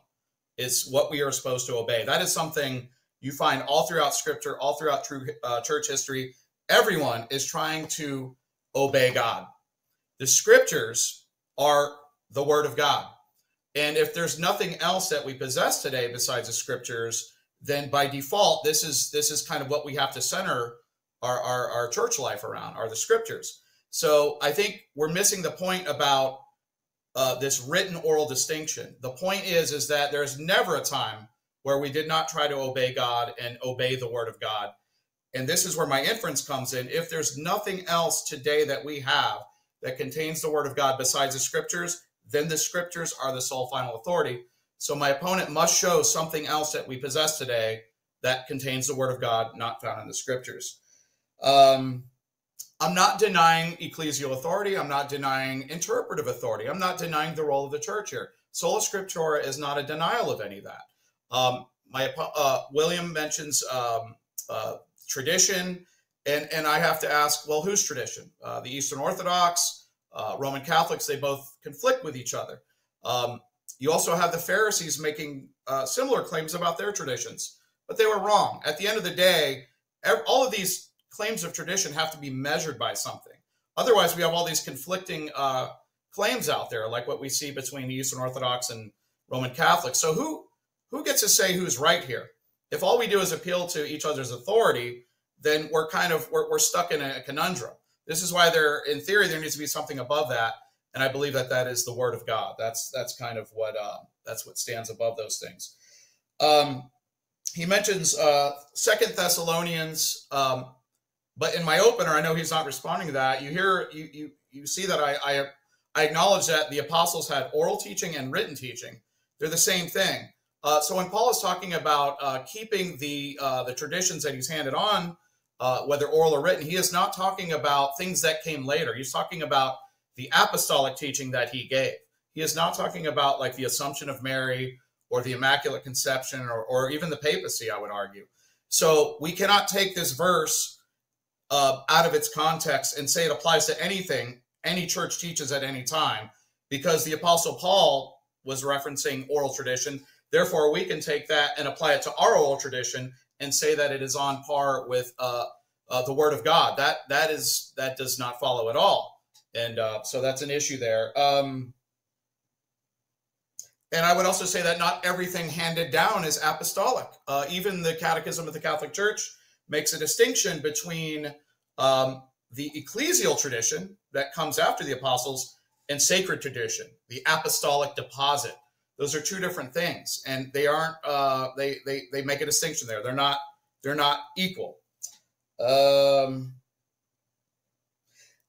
is what we are supposed to obey. That is something you find all throughout Scripture, all throughout true uh, church history. Everyone is trying to obey God. The Scriptures are the Word of God. And if there's nothing else that we possess today besides the Scriptures, then by default, this is this is kind of what we have to center our, our, our church life around are the Scriptures. So I think we're missing the point about uh, this written oral distinction. The point is is that there's never a time where we did not try to obey God and obey the Word of God. And this is where my inference comes in. If there's nothing else today that we have that contains the Word of God besides the Scriptures, then the scriptures are the sole final authority. So my opponent must show something else that we possess today that contains the word of God not found in the scriptures. Um, I'm not denying ecclesial authority. I'm not denying interpretive authority. I'm not denying the role of the church here. Sola Scriptura is not a denial of any of that. Um, my uh, William mentions um, uh, tradition, and and I have to ask, well, whose tradition? Uh, the Eastern Orthodox, uh, Roman Catholics, they both conflict with each other. Um, you also have the Pharisees making uh, similar claims about their traditions, but they were wrong. At the end of the day, all of these claims of tradition have to be measured by something. Otherwise, we have all these conflicting uh, claims out there, like what we see between the Eastern Orthodox and Roman Catholics. So who who gets to say who's right here? If all we do is appeal to each other's authority, then we're kind of we're, we're stuck in a conundrum. This is why there, in theory, there needs to be something above that, and I believe that that is the Word of God. That's that's kind of what uh, that's what stands above those things. Um, he mentions uh, Second Thessalonians, um, but in my opener, I know he's not responding to that. You hear you you you see that I I, I acknowledge that the apostles had oral teaching and written teaching. They're the same thing. Uh, so when Paul is talking about uh, keeping the uh, the traditions that he's handed on uh, whether oral or written, he is not talking about things that came later. He's talking about the apostolic teaching that he gave. He is not talking about like the Assumption of Mary or the Immaculate Conception or, or even the papacy, I would argue. So we cannot take this verse uh, out of its context and say it applies to anything any church teaches at any time because the Apostle Paul was referencing oral tradition. Therefore, we can take that and apply it to our oral tradition and say that it is on par with uh, uh, the Word of God. That that is that does not follow at all, and uh, so that's an issue there. Um, and I would also say that not everything handed down is apostolic. Uh, even the Catechism of the Catholic Church makes a distinction between um, the ecclesial tradition that comes after the apostles and sacred tradition, the apostolic deposit. Those are two different things, and they aren't. Uh, they they they make a distinction there. They're not. They're not equal. Um,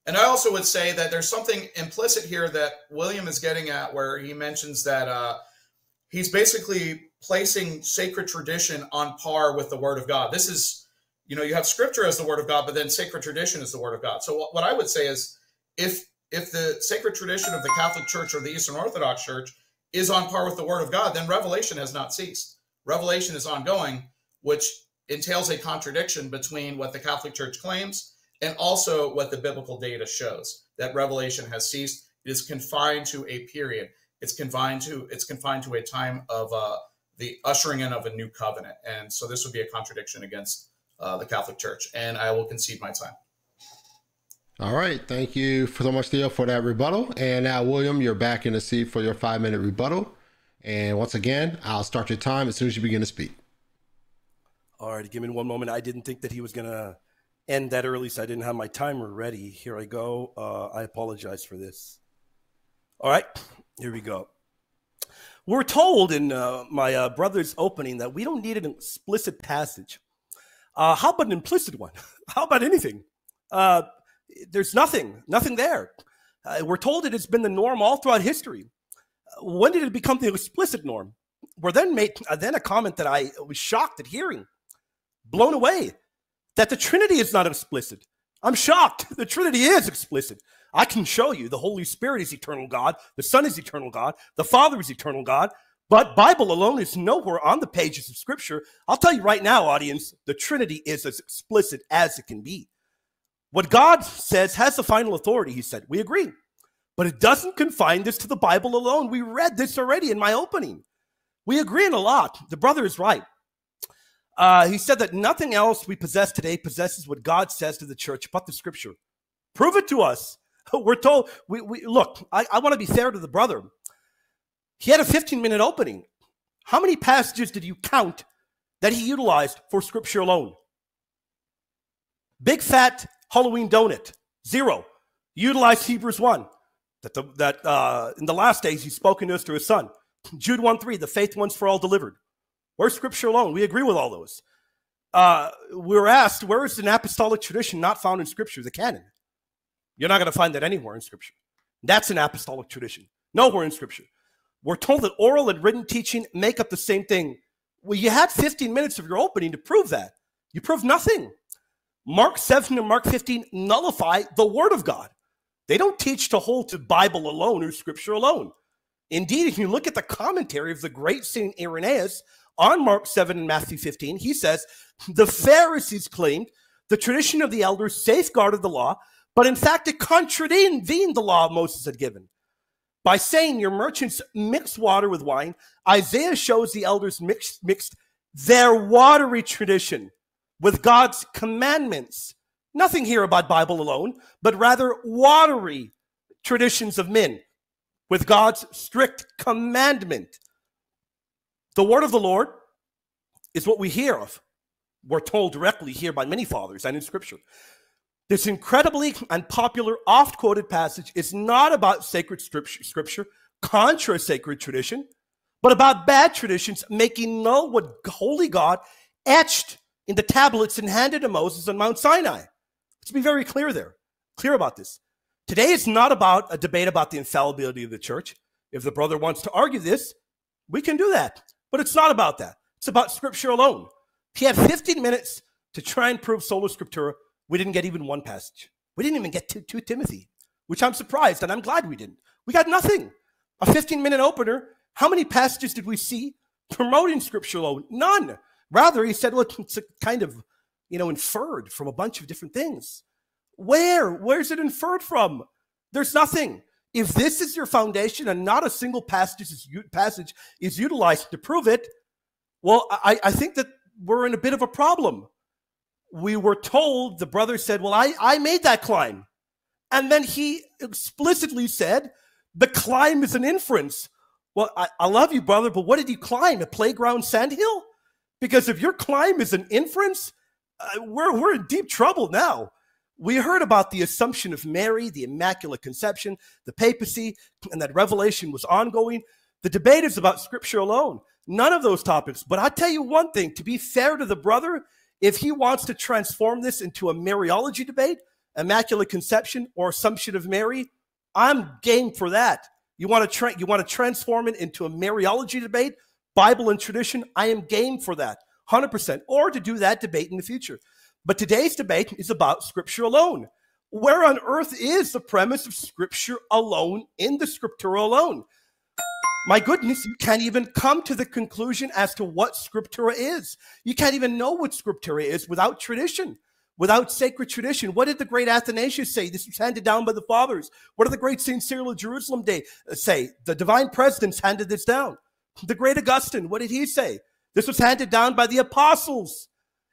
and I also would say that there's something implicit here that William is getting at, where he mentions that uh, he's basically placing sacred tradition on par with the Word of God. This is, you know, you have Scripture as the Word of God, but then sacred tradition is the Word of God. So what, what I would say is, if if the sacred tradition of the Catholic Church or the Eastern Orthodox Church is on par with the Word of God, then revelation has not ceased. Revelation is ongoing, which entails a contradiction between what the Catholic Church claims and also what the biblical data shows that revelation has ceased. It is confined to a period. It's confined to it's confined to a time of uh, the ushering in of a new covenant, and so this would be a contradiction against uh, the Catholic Church. And I will concede my time. All right, thank you so much, Theo, for that rebuttal. And now, William, you're back in the seat for your five minute rebuttal. And once again, I'll start your time as soon as you begin to speak. All right, give me one moment. I didn't think that he was going to end that early, so I didn't have my timer ready. Here I go. Uh, I apologize for this. All right, here we go. We're told in uh, my uh, brother's opening that we don't need an explicit passage. Uh, how about an implicit one? how about anything? Uh, there's nothing, nothing there. Uh, we're told it has been the norm all throughout history. when did it become the explicit norm? We're then made then a comment that I was shocked at hearing, blown away that the Trinity is not explicit. I'm shocked. The Trinity is explicit. I can show you the Holy Spirit is eternal God, the Son is eternal God, the Father is eternal God, but Bible alone is nowhere on the pages of Scripture. I'll tell you right now, audience, the Trinity is as explicit as it can be. What God says has the final authority, he said. We agree. But it doesn't confine this to the Bible alone. We read this already in my opening. We agree in a lot. The brother is right. Uh, he said that nothing else we possess today possesses what God says to the church but the scripture. Prove it to us. We're told, we, we look, I, I want to be fair to the brother. He had a 15 minute opening. How many passages did you count that he utilized for scripture alone? Big fat Halloween donut, zero. Utilize Hebrews 1, that, the, that uh, in the last days he's spoken to us through his son. Jude 1 3, the faith once for all delivered. Where's scripture alone? We agree with all those. Uh, we're asked, where is an apostolic tradition not found in scripture, the canon? You're not going to find that anywhere in scripture. That's an apostolic tradition. Nowhere in scripture. We're told that oral and written teaching make up the same thing. Well, you had 15 minutes of your opening to prove that. You proved nothing. Mark 7 and Mark 15 nullify the word of God. They don't teach to hold to Bible alone or scripture alone. Indeed, if you look at the commentary of the great Saint Irenaeus on Mark 7 and Matthew 15, he says, The Pharisees claimed the tradition of the elders safeguarded the law, but in fact it contravened the law Moses had given. By saying your merchants mix water with wine, Isaiah shows the elders mixed, mixed their watery tradition with God's commandments. Nothing here about Bible alone, but rather watery traditions of men with God's strict commandment. The word of the Lord is what we hear of. We're told directly here by many fathers and in scripture. This incredibly unpopular, oft quoted passage is not about sacred scripture, contra sacred tradition, but about bad traditions making null what holy God etched in the tablets and handed to Moses on Mount Sinai. Let's be very clear there, clear about this. Today it's not about a debate about the infallibility of the church. If the brother wants to argue this, we can do that. But it's not about that. It's about scripture alone. He had 15 minutes to try and prove sola scriptura. We didn't get even one passage. We didn't even get to, to Timothy, which I'm surprised and I'm glad we didn't. We got nothing. A 15 minute opener. How many passages did we see promoting scripture alone. None. Rather, he said, well, it's kind of, you know, inferred from a bunch of different things. Where? Where's it inferred from? There's nothing. If this is your foundation and not a single passage is, passage is utilized to prove it, well, I, I think that we're in a bit of a problem. We were told, the brother said, Well, I, I made that climb. And then he explicitly said, The climb is an inference. Well, I, I love you, brother, but what did you climb? A playground sandhill? Because if your climb is an inference, uh, we're, we're in deep trouble now. We heard about the assumption of Mary, the Immaculate Conception, the papacy, and that revelation was ongoing. The debate is about scripture alone, none of those topics. But i tell you one thing to be fair to the brother, if he wants to transform this into a Mariology debate, Immaculate Conception, or Assumption of Mary, I'm game for that. You want to you want to transform it into a Mariology debate, Bible and tradition? I am game for that, 100%. Or to do that debate in the future. But today's debate is about Scripture alone. Where on earth is the premise of Scripture alone in the Scripture alone? My goodness, you can't even come to the conclusion as to what Scriptura is. You can't even know what Scriptura is without tradition, without sacred tradition. What did the great Athanasius say? This was handed down by the fathers. What did the great St. Cyril of Jerusalem day, uh, say? The divine presidents handed this down. The great Augustine, what did he say? This was handed down by the apostles.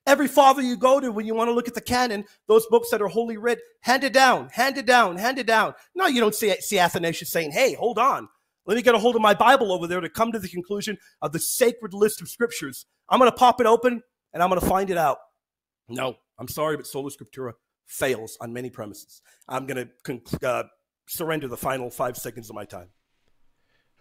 Every father you go to when you want to look at the canon, those books that are holy writ, hand it down, hand it down, hand it down. No, you don't see, see Athanasius saying, hey, hold on. Let me get a hold of my Bible over there to come to the conclusion of the sacred list of scriptures. I'm going to pop it open and I'm going to find it out. No, I'm sorry, but Sola Scriptura fails on many premises. I'm going to uh, surrender the final five seconds of my time.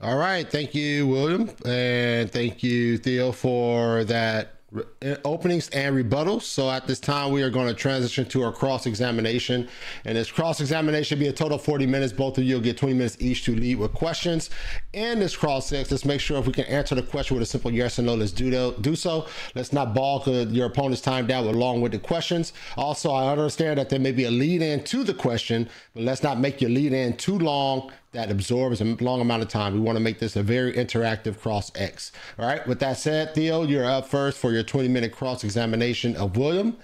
All right. Thank you, William. And thank you, Theo, for that eh, openings and rebuttals. So at this time, we are going to transition to our cross examination. And this cross examination will be a total of 40 minutes. Both of you will get 20 minutes each to lead with questions. And this cross X, let's make sure if we can answer the question with a simple yes or no, let's do, do so. Let's not bog uh, your opponent's time down with long winded questions. Also, I understand that there may be a lead in to the question, but let's not make your lead in too long that absorbs a long amount of time. We want to make this a very interactive cross X. All right. With that said, Theo, you're up first for your 20 minute cross examination of William.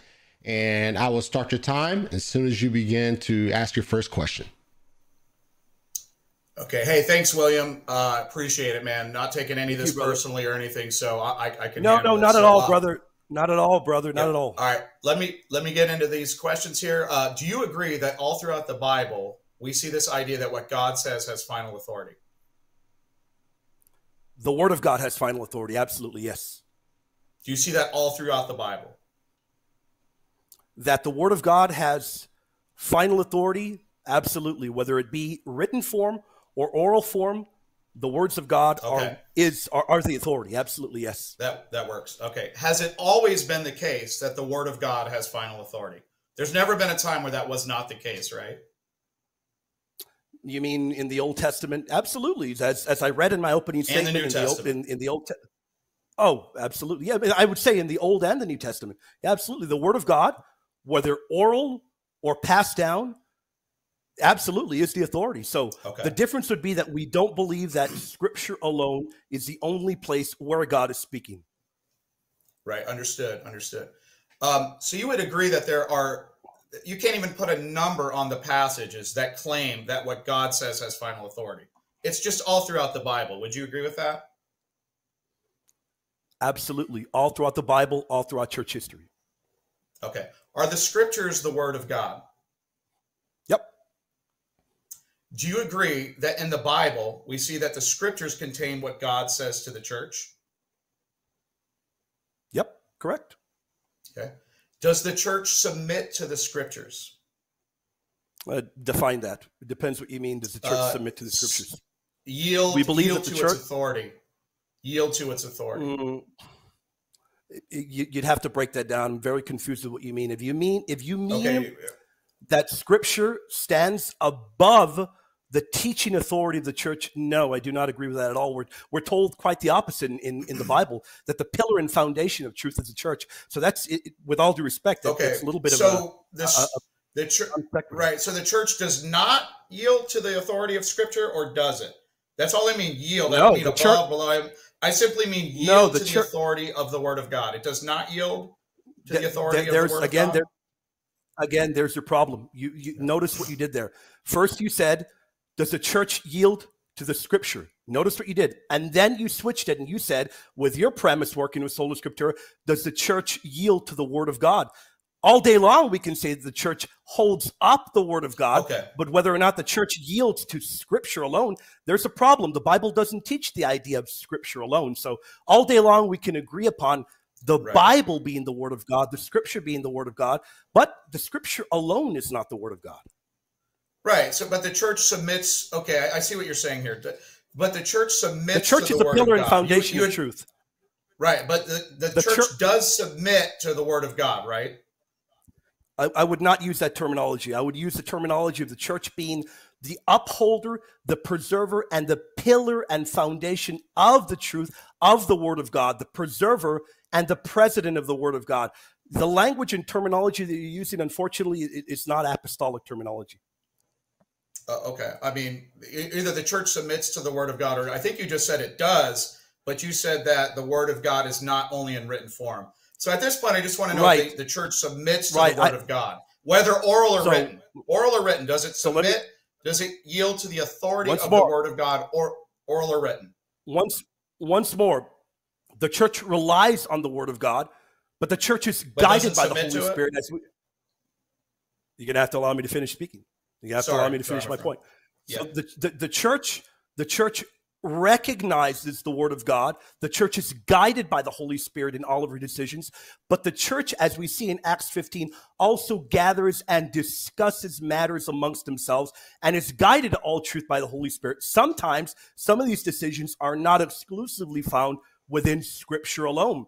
And I will start your time as soon as you begin to ask your first question. Okay. Hey, thanks, William. Uh, appreciate it, man. Not taking any of this you, personally or anything. So I, I can. No, no, not so, at all, uh, brother. Not at all, brother. Not at all. All right. Let me let me get into these questions here. Uh, do you agree that all throughout the Bible, we see this idea that what God says has final authority. The Word of God has final authority. Absolutely, yes. Do you see that all throughout the Bible? That the Word of God has final authority? Absolutely. Whether it be written form or oral form, the words of God okay. are is are, are the authority. Absolutely, yes. That that works. Okay. Has it always been the case that the Word of God has final authority? There's never been a time where that was not the case, right? You mean in the Old Testament? Absolutely. As, as I read in my opening statement the in, the, in, in, the Old Testament. Oh, absolutely. Yeah, I would say in the Old and the New Testament. Yeah, absolutely. The Word of God, whether oral or passed down, absolutely is the authority. So okay. the difference would be that we don't believe that Scripture alone is the only place where God is speaking. Right. Understood. Understood. Um, so you would agree that there are you can't even put a number on the passages that claim that what God says has final authority. It's just all throughout the Bible. Would you agree with that? Absolutely. All throughout the Bible, all throughout church history. Okay. Are the scriptures the word of God? Yep. Do you agree that in the Bible, we see that the scriptures contain what God says to the church? Yep, correct. Okay. Does the church submit to the scriptures? Uh, define that. It depends what you mean. Does the church uh, submit to the scriptures? Yield. We believe yield to church its authority. Yield to its authority. Mm, you'd have to break that down. I'm very confused with what you mean. If you mean if you mean okay. that scripture stands above the teaching authority of the church no i do not agree with that at all. We're, we're told quite the opposite in, in, in the bible that the pillar and foundation of truth is the church. So that's it, with all due respect okay. it's a little bit so of a, this, a, a, the church right so the church does not yield to the authority of scripture or does it? That's all i mean yield. No, i mean above church, below. I, simply mean yield No, the to the authority of the Word of God. It does not yield to Th- the authority th- of there's the Word again of God. there again there's your problem. You, you notice what you did there. First you said does the church yield to the scripture notice what you did and then you switched it and you said with your premise working with sola scriptura does the church yield to the word of god all day long we can say that the church holds up the word of god Okay. but whether or not the church yields to scripture alone there's a problem the bible doesn't teach the idea of scripture alone so all day long we can agree upon the Right. Bible being the Word of God, the Scripture being the Word of God, but the Scripture alone is not the Word of God. Right. So, but the church submits. Okay, I, I see what you're saying here. But the church submits. The church to is the the pillar and foundation You- you- of truth. Right, but the, the, The church chur- does submit to the word of God, right? I, I would not use that terminology. I would use the terminology of the church being the upholder, the preserver, and the pillar and foundation of the truth of the Word of God, the preserver and the president of the Word of God. The language and terminology that you're using, unfortunately, it's not apostolic terminology. Uh, okay. I mean, either the church submits to the word of God, or I think you just said it does, but you said that the word of God is not only in written form. So at this point, I just want to know Right. if the, the church submits to Right, the word I- of God, whether oral or So- written. Oral or written, does it So submit? me- does it yield to the authority of more. the word of God, or oral or written? Once, once more, the church relies on the Word of God, but the church is But guided by the Holy? Spirit. As we, you're gonna have to allow me to finish speaking. You have to allow me to finish my my point. So Yeah. the, the the church, the church recognizes the Word of God. The church is guided by the Holy Spirit in all of her decisions. But the church, as we see in Acts 15, also gathers and discusses matters amongst themselves and is guided to all truth by the Holy Spirit. Sometimes some of these decisions are not exclusively found within Scripture alone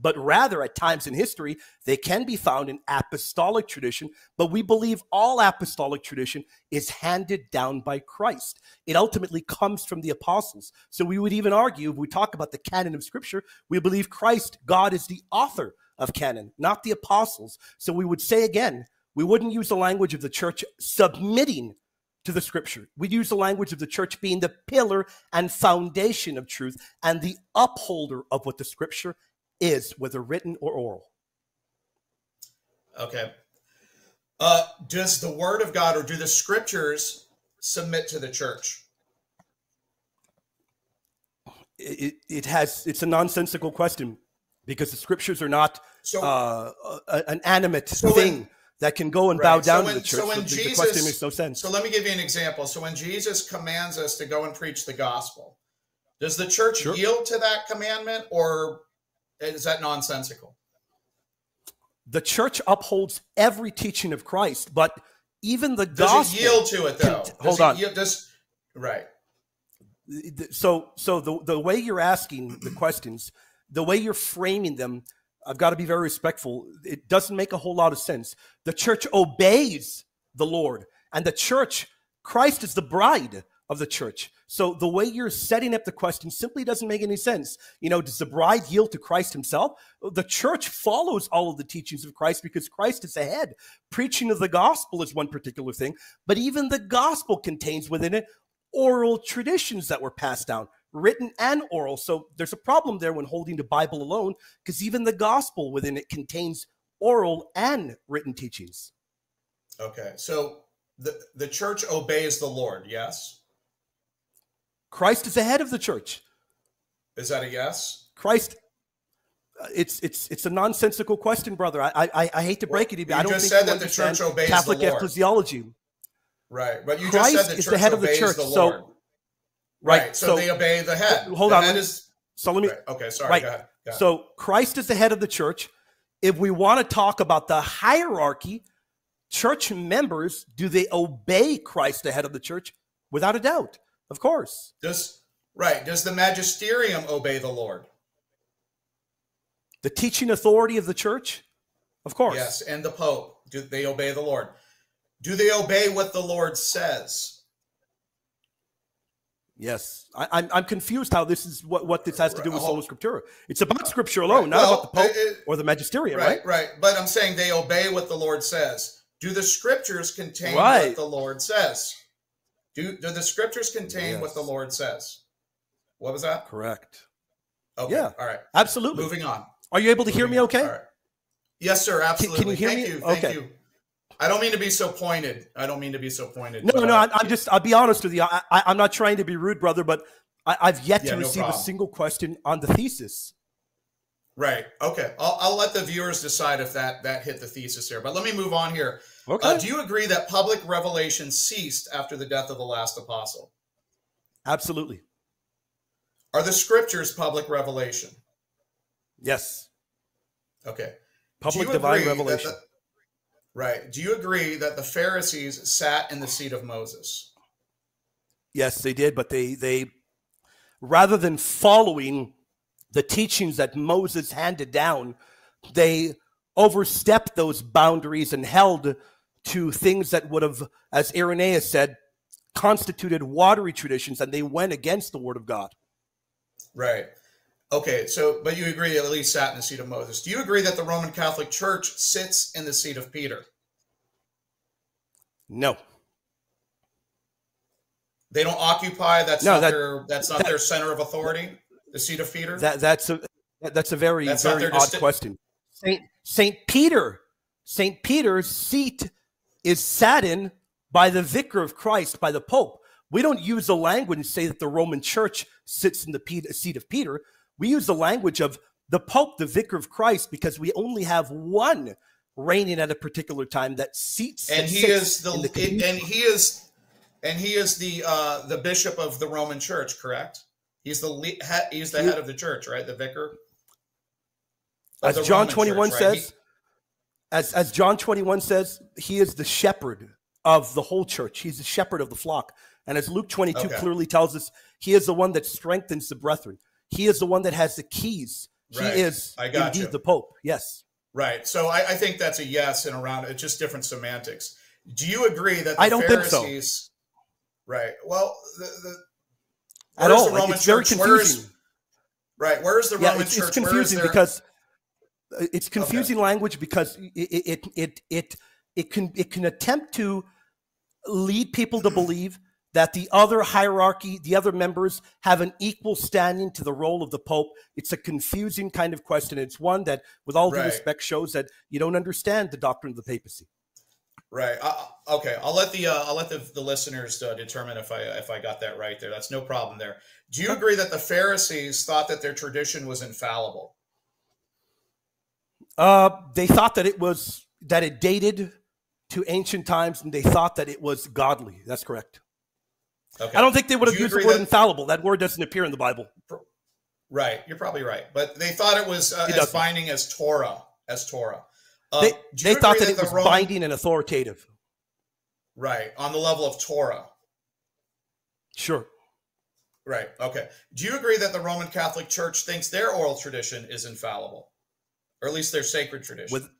but rather at times in history they can be found in apostolic tradition but we believe all apostolic tradition is handed down by christ. It ultimately comes from the apostles. So we would even argue if we talk about the canon of scripture we believe christ god is the author of canon not the apostles. So we would say again we wouldn't use the language of the church submitting to the scripture. We'd use the language of the church being the pillar and foundation of truth and the upholder of what the scripture is, whether written or oral. Okay. Uh, does the word of God or do the scriptures submit to the church? It, it has it's a nonsensical question because the scriptures are not So, uh, a- an animate So when- thing that can go and bow Right. So down when- to the church. so when the, the Jesus- question makes no sense. so let me give you an example. So when Jesus commands us to go and preach the gospel, does the church Sure. yield to that commandment or is that nonsensical? the church upholds every teaching of Christ, but even the Does gospel it yield to it though? Does hold on. yield- does, right. so so the the way you're asking the questions the way you're framing them i've got to be very respectful it doesn't make a whole lot of sense the church obeys the lord and the church christ is the bride of the church so the way you're setting up the question simply doesn't make any sense you know does the bride yield to christ himself the church follows all of the teachings of christ because christ is ahead preaching of the gospel is one particular thing but even the gospel contains within it oral traditions that were passed down, written and oral. So there's a problem there when holding the Bible alone, because even the gospel within it contains oral and written teachings. Okay. So the, the church obeys the Lord. Yes. Christ is ahead of the church. Is that a yes? Christ. uh, It's it's it's a nonsensical question, brother. I I, I hate to break it. to you, I don't just think said that the church obeys the Catholic Lord. ecclesiology. Right. But you Christ just said that the is church the head of the church, the so- Lord. right. So, they obey the head. Hold The on, head is- So let me right. Okay. Sorry. right. Go ahead. Go ahead. So Christ is the head of the church. If we want to talk about the hierarchy, church members, do they obey Christ, the head of the church? Without a doubt. Of course. Does right? Does the magisterium obey the Lord? The teaching authority of the church? Of course. Yes, and the Pope. Do they obey the Lord? Do they obey what the Lord says? Yes. I, I'm, I'm confused how this is what, what this has to do with sola oh. scriptura. It's about scripture alone, Right. not Well, about the Pope it- or the magisterium, right? Right, right. But I'm saying they obey what the Lord says. Do the scriptures contain Right. what the Lord says? Do do the scriptures contain what the Lord says? What was that? Correct. Okay. Yeah. All right. Absolutely. Moving on. Are you able to hear me Moving okay? Right. Yes, sir. Absolutely. Can you hear Thank me? you. Thank Okay. you. I don't mean to be so pointed. I don't mean to be so pointed. No, no, I, I'm just, I'll be honest with you. I, I, I'm not trying to be rude, brother, but I, I've yet Yeah, to no receive a single question on the thesis. Right. Okay. I'll, I'll let the viewers decide if that that hit the thesis here. But let me move on here. Okay. Uh, do you agree that public revelation ceased after the death of the last apostle? Absolutely. Are the scriptures public revelation? Yes. Okay. Public divine revelation. the- right. Do you agree that the Pharisees sat in the seat of Moses? Yes, they did, but they they rather than following the teachings that Moses handed down, they overstepped those boundaries and held to things that would have, as Irenaeus said, constituted watery traditions, and they went against the word of God. Right. Okay. So, but you agree at least sat in the seat of Moses. Do you agree that the Roman Catholic Church sits in the seat of Peter? No. They don't occupy. That's No, not that- their. That's not their center of authority. The seat of Peter. That that's a that's a very That's very odd question. Saint Saint Peter, Saint Peter's seat is sat in by the vicar of Christ, by the Pope. We don't use the language and say that the Roman Church sits in the seat of Peter. We use the language of the Pope, the vicar of Christ, because we only have one reigning at a particular time that seats and he is the, in cathedra. and he is and he is the uh the bishop of the Roman Church. Correct. He's the le- he's the head of the church, right? The vicar. As John Roman 21 church, right? says, as, as John 21 says, he is the shepherd of the whole church. He's the shepherd of the flock. And as Luke 22 Okay. clearly tells us, he is the one that strengthens the brethren. He is the one that has the keys. Right. He is I got indeed you. the Pope. Yes. Right. So I, I think that's a yes and around it's just different semantics. Do you agree that the I don't think so. Pharisees Right. Well, the, the At all. the Roman it's very church? Where is- right. Where is the yeah, Roman it's, church? it's confusing because it's confusing language because it it it it it can it can attempt to lead people to believe that the other hierarchy, the other members have an equal standing to the role of the pope. It's a confusing kind of question. It's one that, with all due Right. respect, shows that you don't understand the doctrine of the papacy. Right. Uh, okay. I'll let the uh, I'll let the, the listeners uh, determine if I if I got that right there. That's no problem there. Do you agree that the Pharisees thought that their tradition was infallible? Uh, they thought that it was that it dated to ancient times, and they thought that it was godly. That's correct. Okay. I don't think they would have used the word that- infallible. That word doesn't appear in the Bible. Right. You're probably right, but they thought it was uh, It as doesn't. binding as Torah as Torah. Uh, They, they thought agree that it was Roman- binding and authoritative. Right on the level of Torah. Sure. Right. Okay. Do you agree that the Roman Catholic Church thinks their oral tradition is infallible, or at least their sacred tradition? With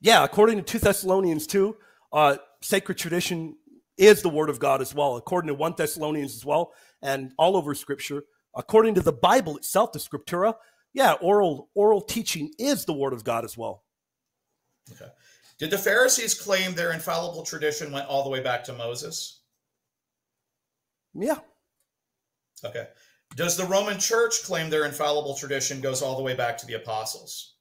yeah, according to 2 Thessalonians 2, uh, sacred tradition is the word of God as well. According to 1 Thessalonians as well, and all over Scripture, according to the Bible itself, the Scriptura, yeah, oral oral teaching is the word of God as well. okay. Did the Pharisees claim their infallible tradition went all the way back to Moses? Yeah, Okay. Does the Roman Church claim their infallible tradition goes all the way back to the apostles?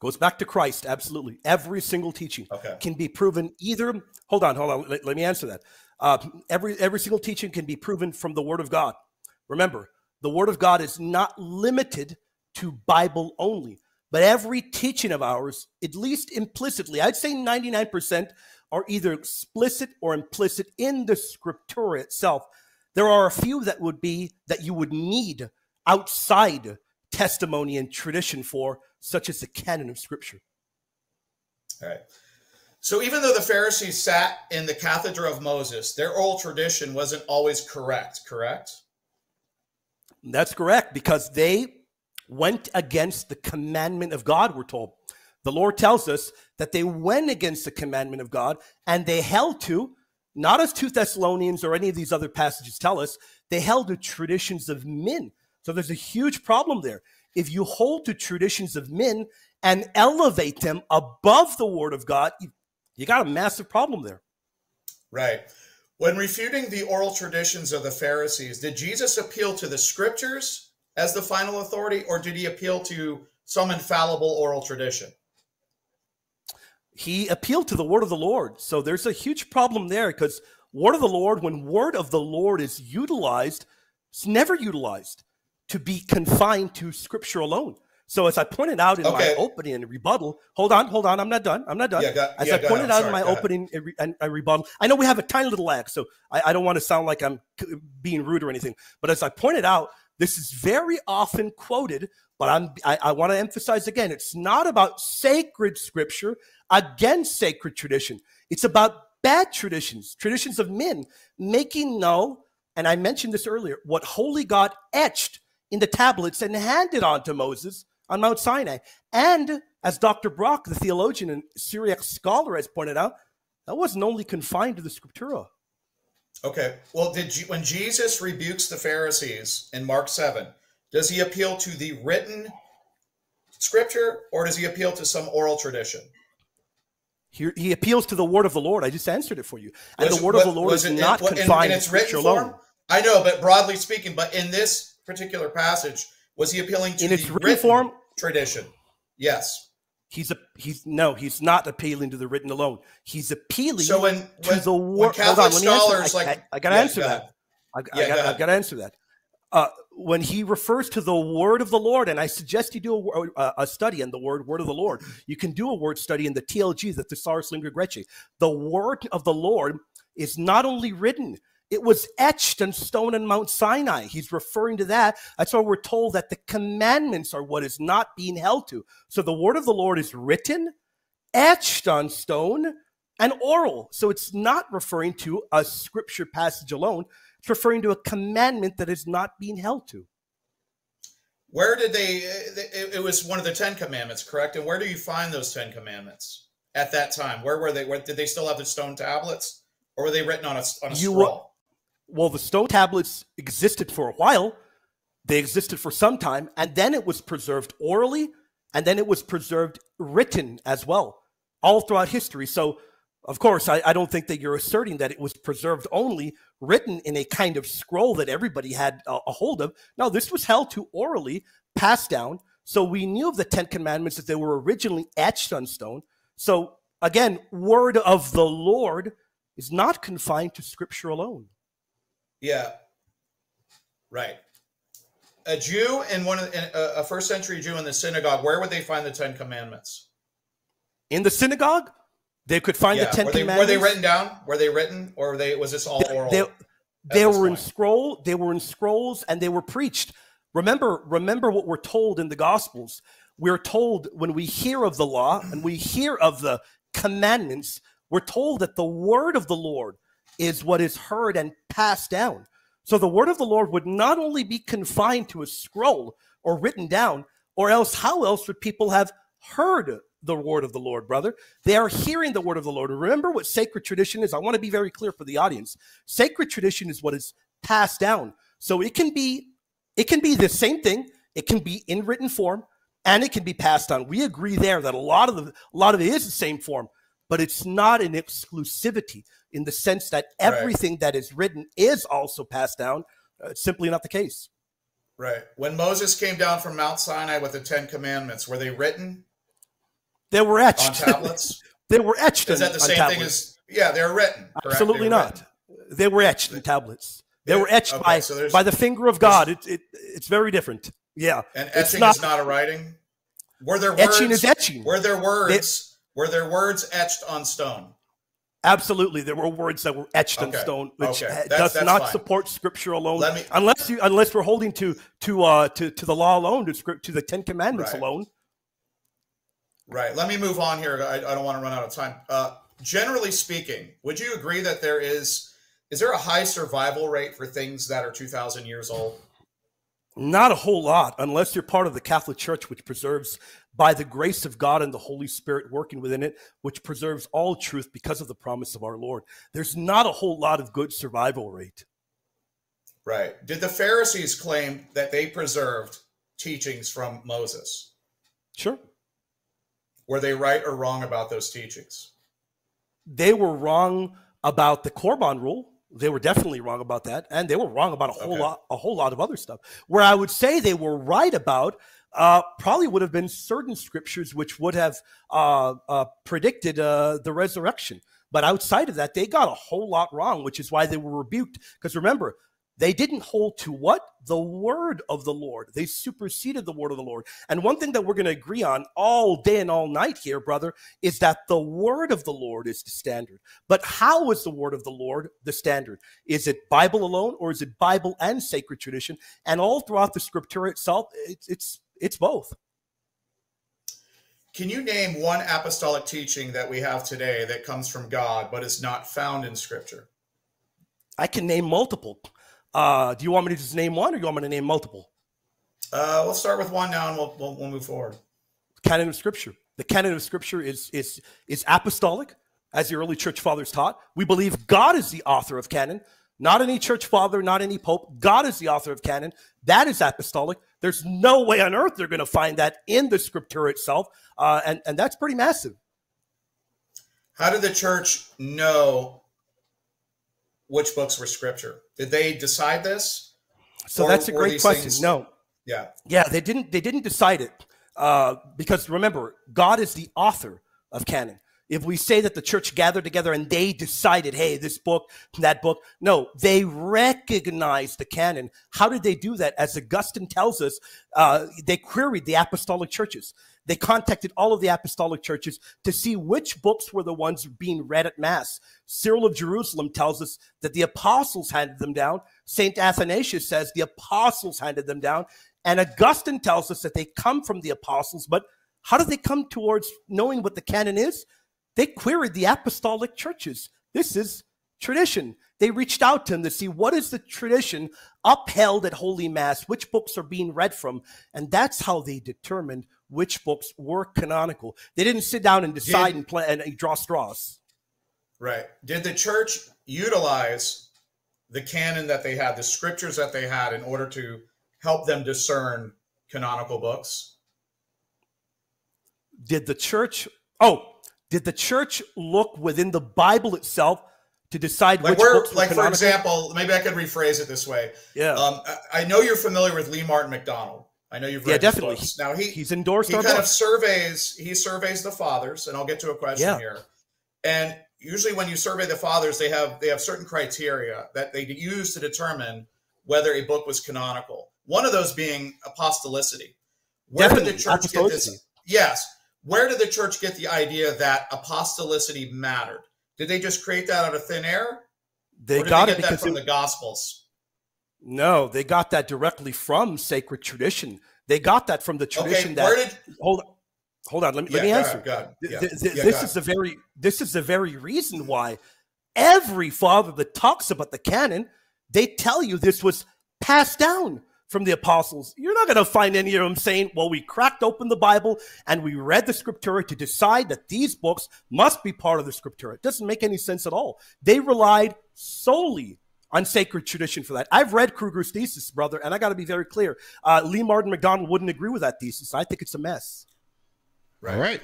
goes back to Christ. Absolutely, every single teaching Okay. can be proven either. Hold on, hold on. Let, let me answer that. Uh, every every single teaching can be proven from the Word of God. Remember, the Word of God is not limited to Bible only, but every teaching of ours, at least implicitly, I'd say ninety nine percent, are either explicit or implicit in the Scriptura itself. There are a few that would be that you would need outside testimony and tradition for, such as the canon of Scripture. All right. So even though the Pharisees sat in the cathedra of Moses, their oral tradition wasn't always correct, correct? That's correct because they went against the commandment of God, we're told. The Lord tells us that they went against the commandment of God and they held to, not as 2 Thessalonians or any of these other passages tell us, they held to traditions of men. So there's a huge problem there. If you hold to traditions of men and elevate them above the word of God, you, you got a massive problem there. Right. When refuting the oral traditions of the Pharisees, did Jesus appeal to the scriptures as the final authority, or did he appeal to some infallible oral tradition? He appealed to the word of the Lord. So there's a huge problem there because word of the Lord, when word of the Lord is utilized, it's never utilized to be confined to scripture alone. So as I pointed out in okay. my opening and rebuttal, hold on, hold on, I'm not done. I'm not done. Yeah, got, as yeah, I pointed out Sorry, in my opening uh, and, and rebuttal, I know we have a tiny little lag, so I, I don't want to sound like I'm being rude or anything. But as I pointed out, this is very often quoted, but I'm, I, I want to emphasize again, it's not about sacred scripture against sacred tradition. It's about bad traditions, traditions of men making null, and I mentioned this earlier, what holy God etched in the tablets and handed on to Moses on Mount Sinai. And as Dr. Brock, the theologian and Syriac scholar, has pointed out, that wasn't only confined to the Scriptura. Okay. Well, did you, when Jesus rebukes the Pharisees in Mark 7, does he appeal to the written scripture or does he appeal to some oral tradition? He, he appeals to the word of the Lord. I just answered it for you. And was, the word of the Lord is not in, confined in, in its to alone. I know, but broadly speaking, but in this particular passage, was he appealing to in its written, written form tradition? Yes. He's a he's no, he's not appealing to the written alone. He's appealing so when, to when, the word. Hold on, let me answer. I, like, I, I got to yeah, answer go that. I, yeah, I got, to answer that. Uh, when he refers to the word of the Lord, and I suggest you do a, a, study on the word word of the Lord. You can do a word study in the TLG, the Thesaurus Linguae Graecae. The word of the Lord is not only written, it was etched in stone on Mount Sinai. He's referring to that. That's why we're told that the commandments are what is not being held to. So the word of the Lord is written, etched on stone, and oral. So it's not referring to a scripture passage alone. It's referring to a commandment that is not being held to. Where did they? It was one of the Ten Commandments, correct? And where do you find those Ten Commandments at that time? Where were they? Where, did they still have the stone tablets, or were they written on a on a you, scroll? well, the stone tablets existed for a while. They existed for some time, and then it was preserved orally, and then it was preserved written as well, all throughout history. So, of course, I, I don't think that you're asserting that it was preserved only written in a kind of scroll that everybody had a, a hold of. No, this was held to orally, passed down. So we knew of the Ten Commandments that they were originally etched on stone. So again, word of the Lord is not confined to scripture alone. Yeah. Right. A Jew and one of the, a first century Jew in the synagogue, where would they find the Ten Commandments? In the synagogue, they could find yeah. the Ten were they, Commandments. Were they written down? Were they written, or they was this all oral? They, they were in scroll. They were in scrolls, and they were preached. Remember, remember what we're told in the Gospels. We're told when we hear of the law and we hear of the commandments, we're told that the word of the Lord is what is heard and passed down. So the word of the Lord would not only be confined to a scroll or written down, or else how else would people have heard the word of the Lord, brother? They are hearing the word of the Lord. Remember what sacred tradition is? I want to be very clear for the audience. Sacred tradition is what is passed down. So it can be it can be the same thing. It can be in written form and it can be passed on. We agree there that a lot of the a lot of it is the same form, but it's not an exclusivity in the sense that everything right. that is written is also passed down. Uh, it's simply not the case. Right. When Moses came down from Mount Sinai with the Ten Commandments, were they written? They were etched on tablets. they were etched. Is that the same tablets. thing as? Yeah, they were written. Correct? Absolutely they not. Written. They were etched in tablets. They were etched okay, by so by the finger of God. It, it, it's very different. Yeah. And etching not, is not a writing. Were there words? Etching is etching. Were there words? They, were there words etched on stone? Absolutely, there were words that were etched okay. in stone, which okay. that's, does that's not fine. support Scripture alone. Me, unless you, unless we're holding to to uh, to to the law alone, to script, to the Ten Commandments right. alone. Right. Let me move on here. I, I don't want to run out of time. Uh, generally speaking, would you agree that there is is there a high survival rate for things that are two thousand years old? Not a whole lot, unless you're part of the Catholic Church, which preserves, by the grace of God and the Holy Spirit working within it, which preserves all truth because of the promise of our Lord. There's not a whole lot of good survival rate. Right. Did the Pharisees claim that they preserved teachings from Moses? Sure. Were they right or wrong about those teachings? They were wrong about the Korban rule They were definitely wrong about that, and they were wrong about a whole Okay. lot, a whole lot of other stuff. Where I would say they were right about uh, probably would have been certain scriptures which would have uh, uh, predicted uh, the resurrection. But outside of that, they got a whole lot wrong, which is why they were rebuked. Because remember, they didn't hold to what? The word of the Lord. They superseded the word of the Lord. And one thing that we're going to agree on all day and all night here, brother, is that the word of the Lord is the standard. But how is the word of the Lord the standard? Is it Bible alone or is it Bible and sacred tradition? And all throughout the scripture itself, it's it's it's both. Can you name one apostolic teaching that we have today that comes from God but is not found in Scripture? I can name multiple. Uh, do you want me to just name one or you want me to name multiple? Uh, we'll start with one now, and we'll we'll, we'll move forward. canon of scripture. The canon of scripture is is is apostolic, as the early church fathers taught. We believe God is the author of canon, not any church father, not any pope. God is the author of canon. That is apostolic. There's no way on earth they're going to find that in the scripture itself, uh, and and that's pretty massive. How did the church know which books were Scripture? Did they decide this? So Or that's a great question. things- No, Yeah. Yeah, they didn't they didn't decide it uh, because remember, God is the author of canon. If we say that the church gathered together and they decided, hey, this book, that book, no, they recognized the canon. How did they do that? As Augustine tells us, uh, they queried the apostolic churches. They contacted all of the apostolic churches to see which books were the ones being read at Mass. Cyril of Jerusalem tells us that the apostles handed them down. St. Athanasius says the apostles handed them down. And Augustine tells us that they come from the apostles, but how do they come towards knowing what the canon is? They queried the apostolic churches. This is tradition. They reached out to them to see what is the tradition upheld at Holy Mass, which books are being read from, and that's how they determined which books were canonical. They didn't sit down and decide Did- and, play, and draw straws. Right. Did the church utilize the canon that they had, the scriptures that they had, in order to help them discern canonical books? Did the church? Oh, did the church look within the Bible itself to decide Like, which where, books were like for example, maybe I could rephrase it this way. yeah, Um, I- I know you're familiar with Lee Martin McDonald. I know you've read Yeah, definitely. books. Now he he's endorsed he kind book. of surveys he surveys the fathers and i'll get to a question Yeah. here. And usually when you survey the fathers they have they have certain criteria that they use to determine whether a book was canonical. One of those being apostolicity. Where Definitely, did the church get this? Yes. Where did the church get the idea that apostolicity mattered? Did they just create that out of thin air? They or did got they it because from it- the gospels no, they got that directly from sacred tradition. They got that from the tradition okay that where did hold on, hold on let me yeah, let me answer. ahead, go ahead. Yeah, th- th- yeah, this is the very this is the very reason why every father that talks about the canon they tell you this was passed down from the apostles. You're not going to find any of them saying well we cracked open the bible and we read the scriptura to decide that these books must be part of the scriptura. It doesn't make any sense at all. They relied solely on sacred tradition for that. I've read Kruger's thesis, brother, and I got to be very clear. Uh, Lee Martin McDonald wouldn't agree with that thesis. I think it's a mess. Right. All right.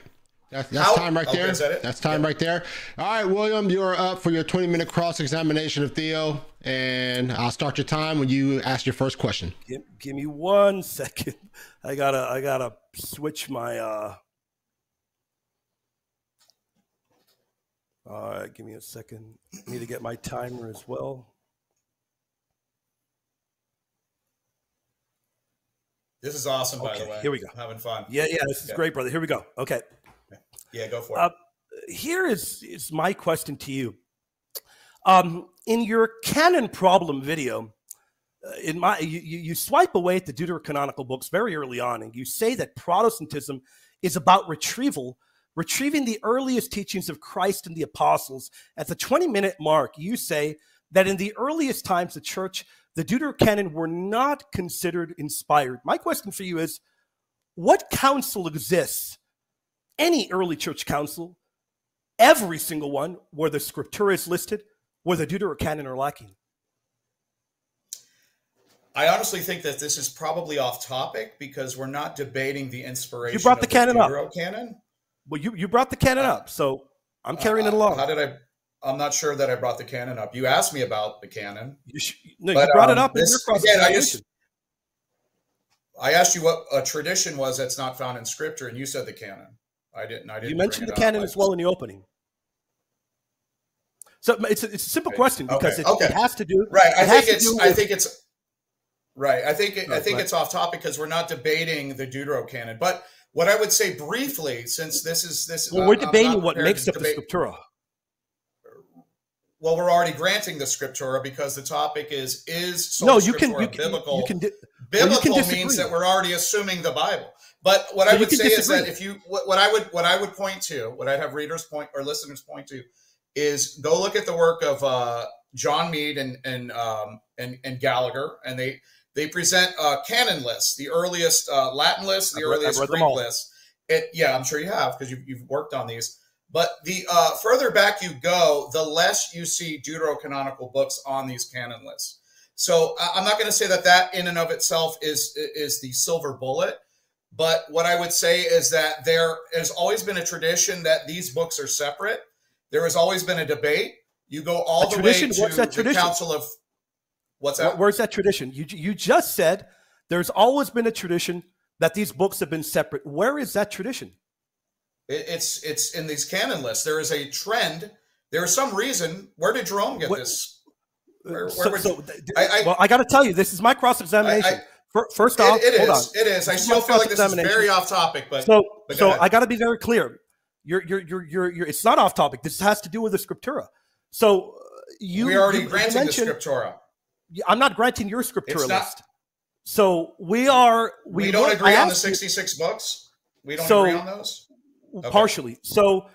That's, that's How- time right okay, there. is that? That's time Yeah. right there. All right, William, you're up for your 20 minute cross examination of Theo, and I'll start your time when you ask your first question. Give, give me one second. I gotta I gotta switch my uh all right, give me a second. Need to get my timer as well. This is awesome by the way here we go. I'm having fun Yeah, yeah, this is Yeah. great, brother. Here we go. Okay. yeah go for it Uh, here is is my question to you. Um, in your canon problem video, uh, in my you, you you swipe away at the deuterocanonical books very early on, and you say that Protestantism is about retrieval, retrieving the earliest teachings of Christ and the apostles. At the 20 minute mark, you say that in the earliest times, the church, the Deuterocanon were not considered inspired. My question for you is what council exists, any early church council, every single one, where the scriptura is listed, where the Deuterocanon are lacking? I honestly think that this is probably off topic because we're not debating the inspiration. You brought the canon up. Deuterocanon. Well, you, you brought the canon up, so I'm carrying it Uh, along. How did I? I'm not sure that I brought the canon up. You asked me about the canon. You, sh- no, But, you brought um, it up this- in your cross again, I just- I asked you what a tradition was that's not found in scripture, and you said the canon. I didn't. I didn't. You mentioned the canon as well in the opening. So it's a, it's a simple Okay. question because Okay. it, Okay. it has to do. Right. I think it's. do I think it's. Right. I think. It, I think right. it's off topic because we're not debating the Deuterocanon. But what I would say briefly, since this is this. Well, we're I'm debating what makes up the scriptura. Well, we're already granting the scriptura because the topic is is No, you can you can biblical. you can di- well, you biblical can means that we're already assuming the Bible. But what So I would say is that if you what, what I would what I would point to, what I'd have readers point or listeners point to, is go look at the work of uh, John Meade and and um, and, and Gallagher, and they they present uh, canon lists, the earliest uh, Latin lists, the I've earliest read Greek lists. It, yeah, I'm sure you have because you've, you've worked on these. But the uh, further back you go, the less you see deuterocanonical books on these canon lists. So I'm not going to say that that in and of itself is is the silver bullet, but what I would say is that there has always been a tradition that these books are separate. There has always been a debate. You go all the way to What's that the tradition? Council of what's that? Where's that tradition? You you just said there's always been a tradition that these books have been separate. Where is that tradition? It- It's it's in these canon lists. There is a trend. There is some reason. Where did Jerome get What- this? Where- So- where would- so, th- th- I- I- well, I got to tell you, this is my cross examination. First off, It, it hold is. on. It is. I still feel like this is very off topic, but So, but so ahead. I got to be very clear. You're, you're, you're, you're, you're, it's not off topic. This has to do with the scriptura. So uh, you, we already you- you granted the mentioned- scriptura. I'm not granting your scriptura not- list. So we are. We, We, don't look- agree on the asked you- 66 books. We don't So- agree on those. Okay. partially. So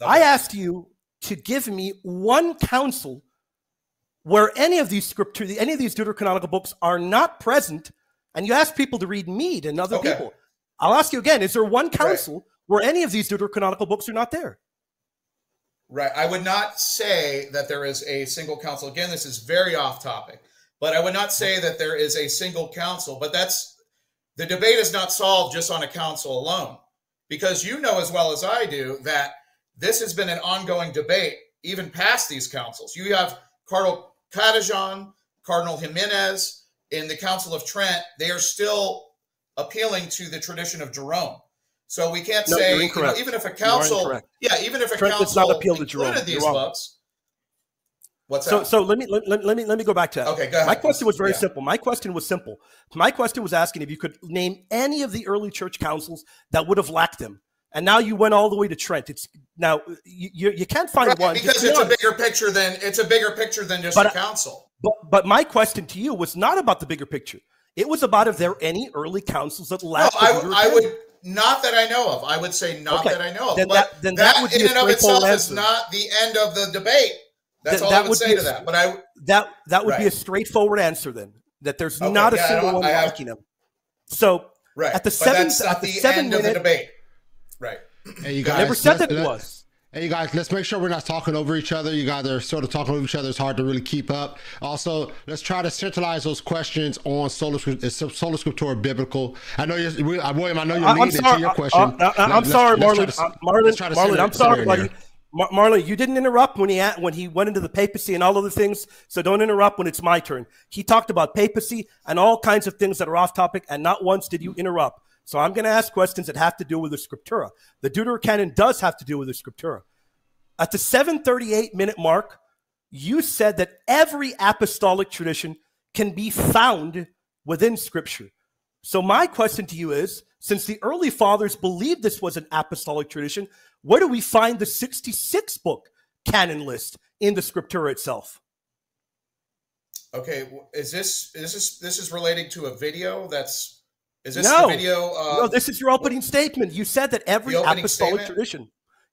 Okay. I asked you to give me one council where any of these scripture, any of these deuterocanonical books are not present, and you ask people to read Meade and other Okay. people. I'll ask you again: Is there one council where any of these deuterocanonical books are not there? Right. I would not say that there is a single council. Again, this is very off topic, but I would not say that there is a single council. But that's the debate is not solved just on a council alone, because you know as well as I do that this has been an ongoing debate even past these councils. You have Cardinal Cajetan, Cardinal Jimenez in the Council of Trent. They are still appealing to the tradition of Jerome. So we can't No, say you know, even if a council, yeah, even if a Trent does council not appeal to Jerome. these books. What's So, that? so let me let, let, me let me go back to that. Okay, go ahead. My question was very Yeah. simple. My question was simple. My question was asking if you could name any of the early church councils that would have lacked them. And now you went all the way to Trent. It's now you you, can't find Right, one because it's a bigger picture than it's a bigger picture than just But a council. But but my question to you was not about the bigger picture. It was about if there are any early councils that No, lacked. I, I would not that I know of. I would say not Okay, that I know of. then but that- then that would in and of itself straightforward is not the end of the debate. That's all that I would would say be to a- that. But I that that would be a straightforward answer then. That there's Okay, not a yeah, I single don't- one I have- lacking them. So right At the but seven- that's at the the, seven end of the minute- debate. Right. Hey, you guys. never said let's- that it was. Hey, you guys, let's make sure we're not talking over each other. You guys are sort of talking over each other. It's hard to really keep up. Also, let's try to centralize those questions on sola, Script- is sola scriptura biblical. I know you're, we- uh, William. I know you're I- leading sorry. to your question. I'm Let's- sorry, let's try Marlon. to- Uh, Marlon, let's to Marlon, center- I'm sorry, in buddy. Mar- Marlon, you didn't interrupt when he at, when he went into the papacy and all of the things. So don't interrupt when it's my turn. He talked about papacy and all kinds of things that are off topic, and not once did you interrupt. So I'm going to ask questions that have to do with the scriptura. The Deuterocanon does have to do with the scriptura. At the 738 minute mark, you said that every apostolic tradition can be found within Scripture. So, my question to you is since the early fathers believed this was an apostolic tradition, where do we find the 66 book canon list in the Scriptura itself? Okay. Is this is this this is relating to a video? That's is this No. the video? Uh, no, this is your opening statement. You said that every apostolic statement? tradition,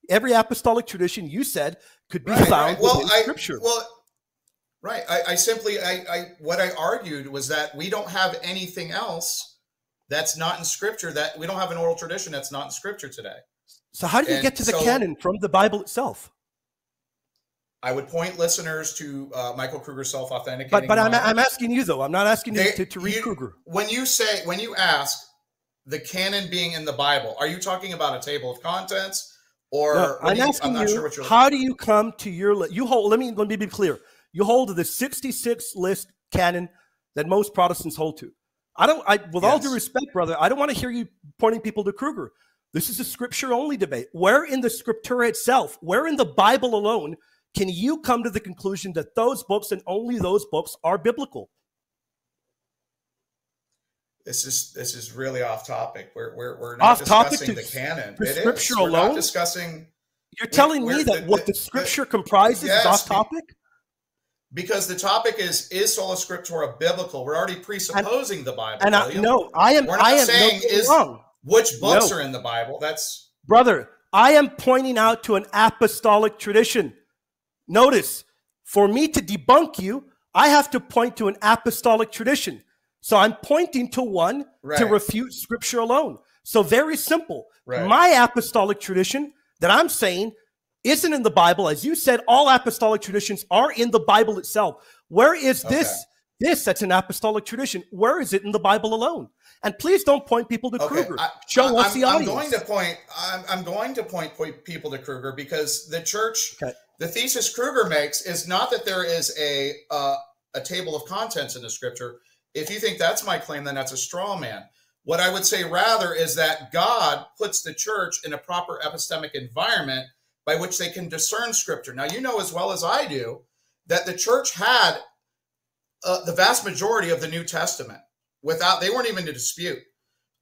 every apostolic tradition you said could be Right, found right. Well, within I, Well, right. I, I simply, I, I, what I argued was that we don't have anything else that's not in Scripture. That we don't have an oral tradition that's not in Scripture today. So, how do you and get to the so- canon from the Bible itself? I would point listeners to uh, Michael Kruger's self-authenticating. But but I'm. I'm asking you though. I'm not asking you They- to, to read you- Kruger. when you say when you ask the canon being in the Bible, are you talking about a table of contents, Or No, I'm you- asking I'm not you, sure what you're. how do you come to your list? You hold. Let me let me be clear. You hold the 66 list canon that most Protestants hold to. I don't. I, with all due respect, brother, I don't want to hear you pointing people to Kruger. This is a scripture only debate. Where in the scriptura itself, where in the Bible alone, can you come to the conclusion that those books and only those books are biblical? This is this is really off topic. We're we're, we're not Off topic discussing to- the canon. It is. scripture We're alone? not discussing You're telling me that the- what the- the scripture comprises Yes, is off topic? because the topic is is sola scriptura biblical. We're already presupposing the Bible. And I no, I am. We're not I am saying no, is- wrong. Which books No. are in the Bible. That's Brother, I am pointing out to an apostolic tradition. Notice, for me to debunk you, I have to point to an apostolic tradition. So I'm pointing to one to refute scripture alone. So very simple. Right. My apostolic tradition that I'm saying isn't in the Bible. As you said, all apostolic traditions are in the Bible itself. Where is? Okay. This that's an apostolic tradition. Where is it in the Bible alone? And please don't point people to okay. Kruger. I, Show I, us I'm, the I'm going to point. I'm, I'm going to point point people to Kruger because the church. Okay. The thesis Kruger makes is not that there is a uh, a table of contents in the scripture. If you think that's my claim, then that's a straw man. What I would say rather is that God puts the church in a proper epistemic environment by which they can discern scripture. Now, you know as well as I do that the church had uh, the vast majority of the New Testament without, they weren't even in dispute.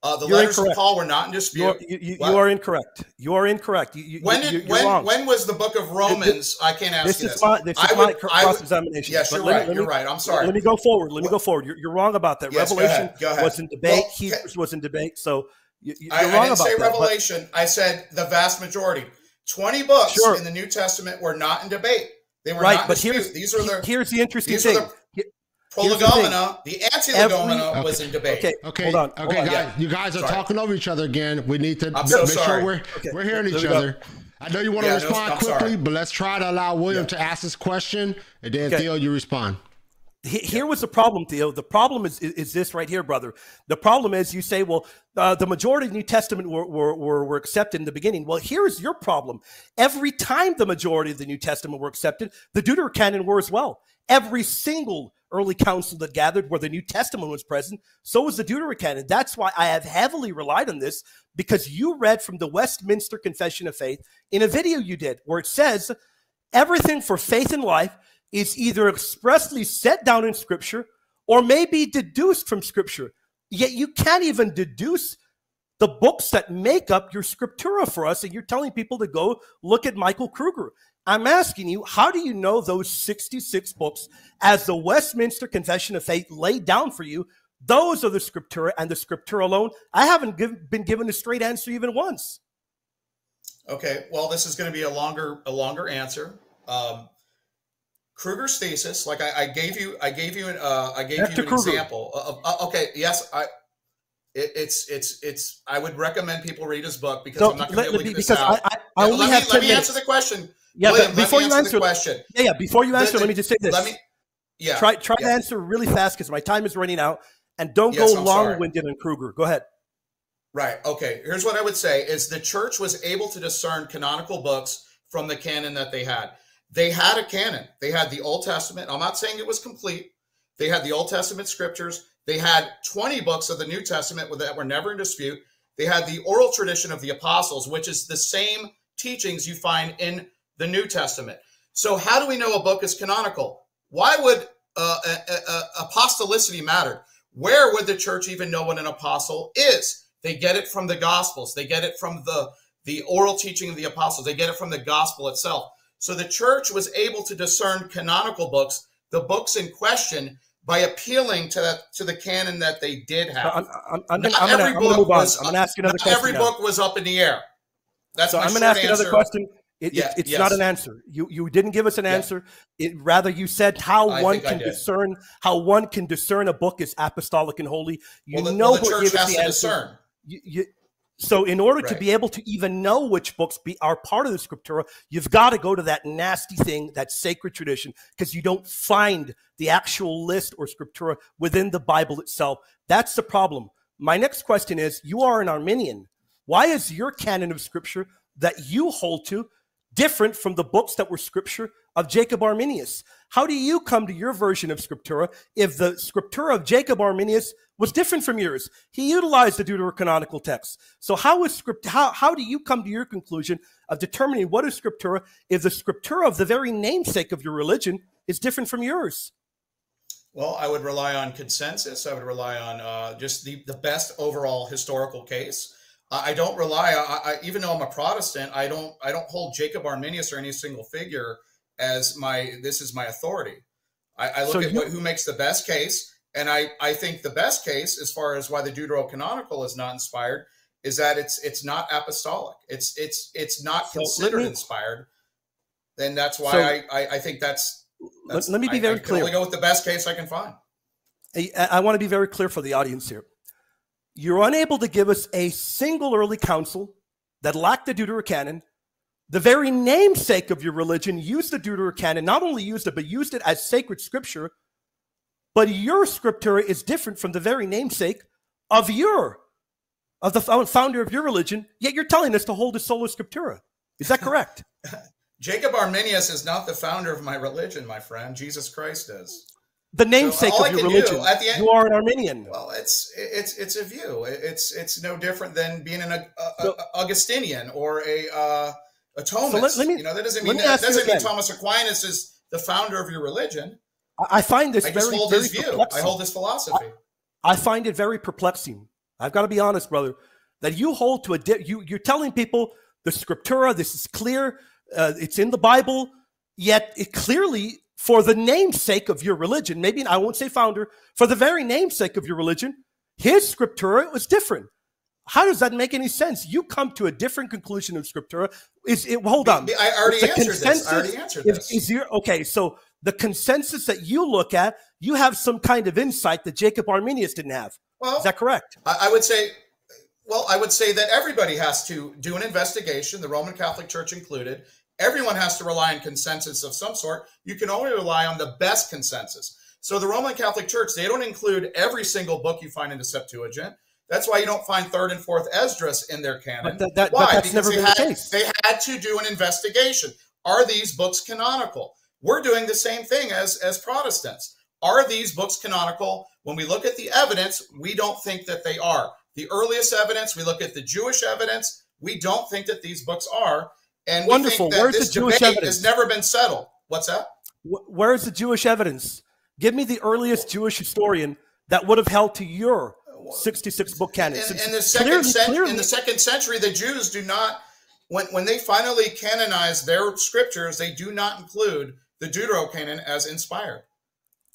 Uh, the You're letters incorrect. of Paul were not in dispute. you, you, you are incorrect. You are incorrect. You, when did when wrong. when was the book of Romans? I can't ask this you is this. my this is I my would- cr- I would- cross-examination. Yes, you're me- right. let You're me- right. I'm sorry. Let me go forward. Let me go forward. You're, you're wrong about that. Yes, go Revelation ahead. Go ahead. was in debate. Well, Hebrews was in debate. So you, you're I, I didn't about say that. Revelation. I said the vast majority. Twenty books Sure. in the New Testament were not in debate. They were right, not but dispute. here's These are the here's the interesting are thing. the- He- here's the The anti-legomena Every- was in debate. Okay, Okay, hold on. okay, hold on. guys, Yeah. you guys are Sorry. talking over each other again. We need to I'm so make sorry. sure we're Okay, we're hearing each other. I know you want to Yeah, no, respond I'm quickly, sorry. but let's try to allow William Yeah. to ask his question, and then Okay. Theo, you respond. Here was the problem, Theo. The problem is, is is this right here, brother. The problem is you say, well, uh, the majority of the New Testament were, were, were, were accepted in the beginning. Well, here's your problem. Every time the majority of the New Testament were accepted, the Deuterocanon were as well. Every single early council that gathered where the New Testament was present, so was the Deuterocanon. That's why I have heavily relied on this because you read from the Westminster Confession of Faith in a video you did where it says everything for faith and life is either expressly set down in scripture or may be deduced from scripture. Yet you can't even deduce the books that make up your scriptura for us, and you're telling people to go look at Michael Kruger. I'm asking you, how do you know those 66 books, as the Westminster Confession of Faith laid down for you, those are the scriptura and the scriptura alone? I haven't give, been given a straight answer even once. Okay, well, this is going to be a longer a longer answer. Um, Kruger's thesis, like I, I gave you, I gave you an, uh, I gave you an Kruger. example. Of, uh, okay, yes, I. It, it's it's it's. I would recommend people read his book because So I'm not going to be able to get this out. I, I, I Yeah, only let have me, 10 let me minutes. answer the question. Yeah, William, before you answer answer, the question, yeah, yeah, before you answer, the- let me just say this. let me. Yeah, try try yeah. to answer really fast because my time is running out, and don't Yes, go I'm long-winded on Kruger. Go ahead. Right. Okay. Here's what I would say is the church was able to discern canonical books from the canon that they had. They had a canon. They had the Old Testament. I'm not saying it was complete. They had the Old Testament scriptures. They had 20 books of the New Testament that were never in dispute. They had the oral tradition of the apostles, which is the same teachings you find in the New Testament. So, how do we know a book is canonical? Why would uh, uh, uh, apostolicity matter? Where would the church even know what an apostle is? They get it from the Gospels. They get it from the the oral teaching of the apostles. They get it from the gospel itself. So the church was able to discern canonical books, the books in question, by appealing to that to the canon that they did have. I'm, I'm, I'm, Not I'm, every gonna book was- I'm gonna ask another question. every now. book was up in the air. That's so I'm gonna ask answer. another question. It, Yeah, it, it's yes. not an answer. You you didn't give us an Yeah. answer. It rather you said how I one can discern how one can discern a book is apostolic and holy. You Well, the, know well, the church has the to answer. discern. You, you, so in order to be able to even know which books be are part of the scriptura, you've got to go to that nasty thing, that sacred tradition, because you don't find the actual list or scriptura within the Bible itself. That's the problem. My next question is: You are an Arminian. Why is your canon of scripture that you hold to different from the books that were scripture of Jacob Arminius? How do you come to your version of scriptura if the scriptura of Jacob Arminius was different from yours? He utilized the deuterocanonical text. So how is script how, how do you come to your conclusion of determining what is scriptura if the scriptura of the very namesake of your religion is different from yours? Well, I would rely on consensus. I would rely on uh, just the, the best overall historical case. I don't rely. I, I, even though I'm a Protestant, I don't. I don't hold Jacob Arminius or any single figure as my. This is my authority. I, I look so at you, what, who makes the best case, and I. I think the best case, as far as why the Deuterocanonical is not inspired, is that it's it's not apostolic. It's it's it's not so considered me, inspired. Then that's why so, I, I, I think that's. that's let, me be very I, clear. Only go with the best case I can find. I, I want to be very clear for the audience here you're unable to give us a single early council that lacked the Deuterocanon. The very namesake of your religion used the Deuterocanon, not only used it, but used it as sacred scripture. But your scriptura is different from the very namesake of your, of the founder of your religion, yet you're telling us to hold a sola scriptura. Is that correct? Jacob Arminius is not the founder of my religion, my friend. Jesus Christ is the namesake so of your religion. End, you are an Arminian. Well, it's it's it's a view. It's it's no different than being an a, a, so, Augustinian or a uh, a Thomist. So let, let me, you know that doesn't mean that doesn't mean Thomas Aquinas is the founder of your religion. I find this I very, hold very his view. I hold his philosophy. I, I, find it very perplexing. I've got to be honest, brother, that you hold to a di- you you're telling people the scriptura. This is clear. Uh, it's in the Bible. Yet it clearly for the namesake of your religion, maybe I won't say founder, for the very namesake of your religion, his scriptura was different. How does that make any sense? You come to a different conclusion of scriptura. Is it? Hold on. I already answered this. I already answered this. Is, is your, okay, so the consensus that you look at, you have some kind of insight that Jacob Arminius didn't have. Well, is that correct? I, I would say, well, I would say that everybody has to do an investigation, the Roman Catholic Church included, Everyone has to rely on consensus of some sort. You can only rely on the best consensus. So the Roman Catholic Church, they don't include every single book you find in the Septuagint. That's why you don't find third and fourth Esdras in their canon. But, that, why? Because they had, the case. they had to do an investigation. Are these books canonical? We're doing the same thing as, as Protestants. Are these books canonical? When we look at the evidence, we don't think that they are. The earliest evidence, we look at the Jewish evidence, we don't think that these books are. And wonderful. Where's the Jewish evidence? Has never been settled. What's that? Where's the Jewish evidence? Give me the earliest Jewish historian that would have held to your 66 book canon. In, in the second clearly, cent- clearly. in the second century, the Jews do not when when they finally canonize their scriptures, they do not include the Deuterocanon as inspired.